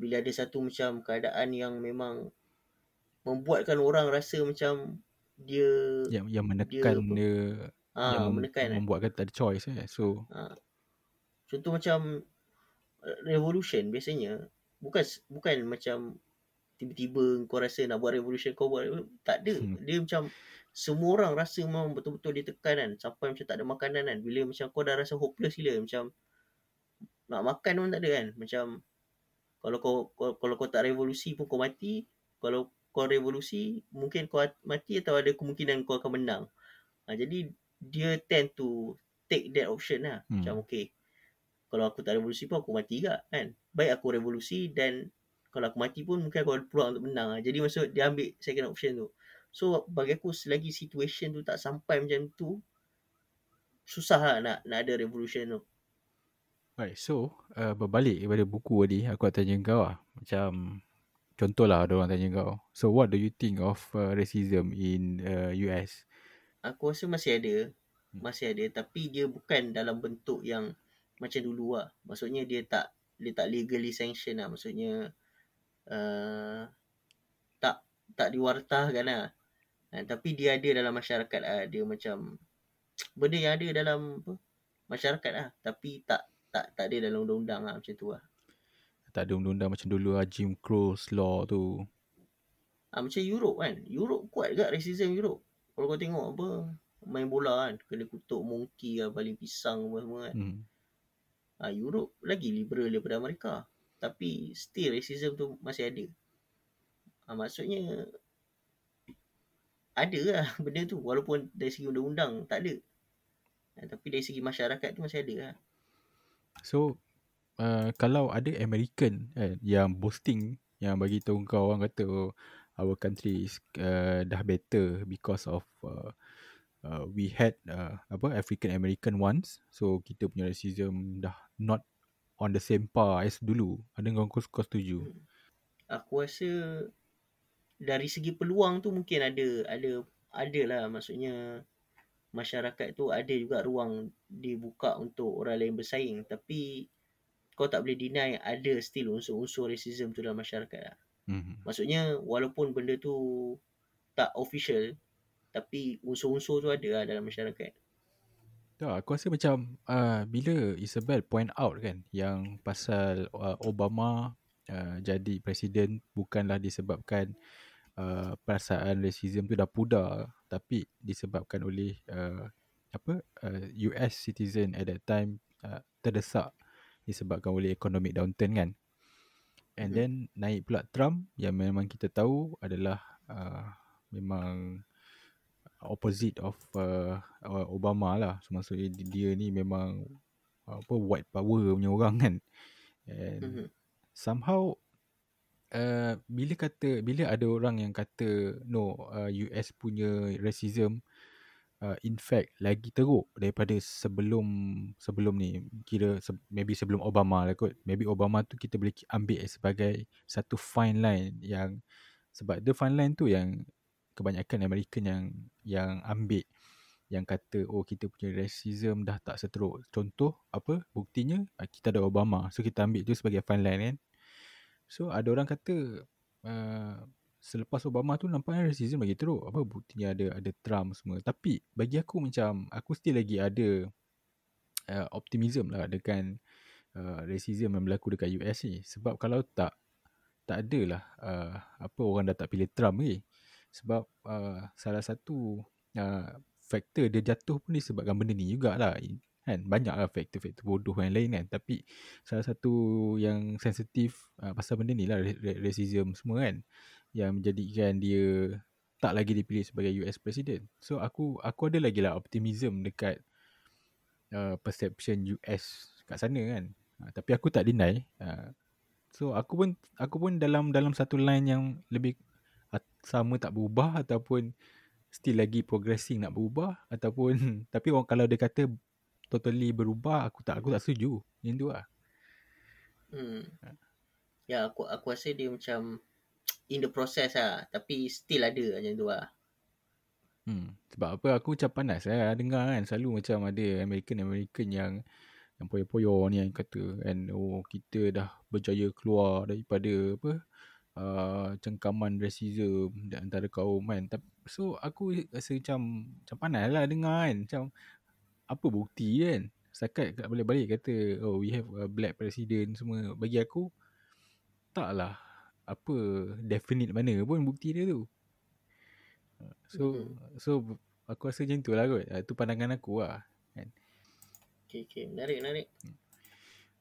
Bila ada satu macam keadaan yang memang membuatkan orang rasa macam dia Yang yang menekan apa? dia, ah yang menekan kan. membuatkan tak ada choice eh. So Ha. Contoh macam uh, revolution biasanya bukan bukan macam tiba-tiba kau rasa nak buat revolution kau buat tak ada. Hmm. Dia macam semua orang rasa memang betul-betul ditekan kan sampai macam tak ada makanan kan. Bila macam kau dah rasa hopeless gila macam nak makan pun tak ada kan. Macam kalau kau, kau kalau kau tak revolusi pun kau mati. Kalau kau revolusi mungkin kau mati atau ada kemungkinan kau akan menang. Ha, jadi dia tend to take that option lah. Hmm. Macam okay. Kalau aku tak revolusi pun aku mati juga kan. Baik aku revolusi dan kalau aku mati pun mungkin aku ada peluang untuk menang. lah. Jadi maksud dia ambil second option tu. So bagi aku selagi situation tu tak sampai macam tu susah lah nak, nak ada revolution tu. Right, so uh, berbalik kepada buku tadi aku nak tanya kau lah. Macam contohlah ada orang tanya kau. So what do you think of uh, racism in uh, US? Aku rasa masih ada. Hmm. Masih ada tapi dia bukan dalam bentuk yang macam dulu lah. Maksudnya dia tak dia tak legally sanction lah. Maksudnya uh, tak tak diwartahkan lah. Ha, tapi dia ada dalam masyarakat lah. Dia macam benda yang ada dalam apa, masyarakat lah. Tapi tak tak tak ada dalam undang-undang lah macam tu lah. Tak ada undang-undang macam dulu lah Jim Crow law tu. Ha, macam Europe kan. Europe kuat juga racism Europe. Kalau kau tengok apa main bola kan. Kena kutuk monkey lah, baling pisang apa semua kan. Hmm. Ha, Europe lagi liberal daripada Amerika. Tapi still racism tu masih ada. Ha, maksudnya ada lah benda tu. Walaupun dari segi undang-undang tak ada. Ha, tapi dari segi masyarakat tu masih ada lah. So uh, kalau ada American kan yang boasting yang bagi tahu kau orang kata oh, our country is uh, dah better because of uh, uh, we had uh, apa African American once so kita punya racism dah not on the same par as dulu. Ada kau kau, setuju? Aku rasa dari segi peluang tu mungkin ada ada ada lah maksudnya masyarakat tu ada juga ruang dibuka untuk orang lain bersaing tapi kau tak boleh deny ada still unsur-unsur racism tu dalam masyarakat lah. Hmm. Maksudnya walaupun benda tu tak official tapi unsur-unsur tu ada lah dalam masyarakat. Tak, aku rasa macam uh, bila Isabel point out kan yang pasal uh, Obama uh, jadi presiden bukanlah disebabkan uh, perasaan racism tu dah pudar tapi disebabkan oleh uh, apa uh, US citizen at that time uh, terdesak disebabkan oleh economic downturn kan. And Mhm. then naik pula Trump yang memang kita tahu adalah uh, memang opposite of uh, uh, Obama lah. So maksudnya dia, dia ni memang apa white power punya orang kan. And Mhm. somehow uh, bila kata bila ada orang yang kata no uh, US punya racism uh, in fact lagi teruk daripada sebelum sebelum ni. Kira se- maybe sebelum Obama lah kot. Maybe Obama tu kita boleh ambil sebagai satu fine line yang sebab the fine line tu yang kebanyakan American yang yang ambil. Yang kata oh kita punya racism dah tak seteruk. Contoh apa? Buktinya uh, kita ada Obama. So kita ambil tu sebagai fine line kan. So ada orang kata uh, selepas Obama tu nampaknya racism lagi teruk. Apa buktinya ada ada Trump semua. Tapi bagi aku macam aku still lagi ada uh, optimism lah dengan uh, racism yang berlaku dekat US ni. Sebab kalau tak tak adalah uh, apa orang dah tak pilih Trump lagi. Sebab uh, salah satu uh, faktor dia jatuh pun disebabkan benda ni jugalah. Kan banyak lah faktor-faktor bodoh yang lain kan. Tapi salah satu yang sensitif uh, pasal benda ni lah ra- ra- racism semua kan yang menjadikan dia tak lagi dipilih sebagai US President. So aku aku ada lagi lah optimism dekat uh, perception US kat sana kan. Uh, tapi aku tak deny. Uh, so aku pun aku pun dalam dalam satu line yang lebih sama tak berubah ataupun still lagi progressing nak berubah ataupun tapi orang kalau dia kata totally berubah aku tak aku tak setuju. Yang tu lah. Hmm. Ya aku aku rasa dia macam in the process lah tapi still ada macam tu lah. Hmm. Sebab apa aku macam panas lah dengar kan selalu macam ada American-American yang yang poyo-poyo ni yang kata kan oh kita dah berjaya keluar daripada apa uh, cengkaman racism di antara kaum kan. So aku rasa macam macam panas lah dengar kan macam apa bukti kan. Setakat tak boleh balik kata oh we have a black president semua. Bagi aku taklah apa definite mana pun bukti dia tu. So Mhm. so aku rasa macam tu lah kot. Itu pandangan aku lah. Okay, okay. Menarik, menarik.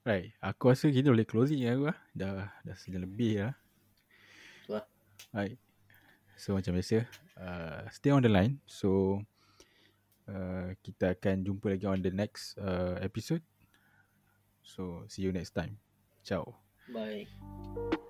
Right. Aku rasa kita boleh closing aku lah. Dah, dah sejam lebih lah. Tu lah. Right. So macam biasa. Uh, stay on the line. So uh, kita akan jumpa lagi on the next uh, episode. So see you next time. Ciao. Bye.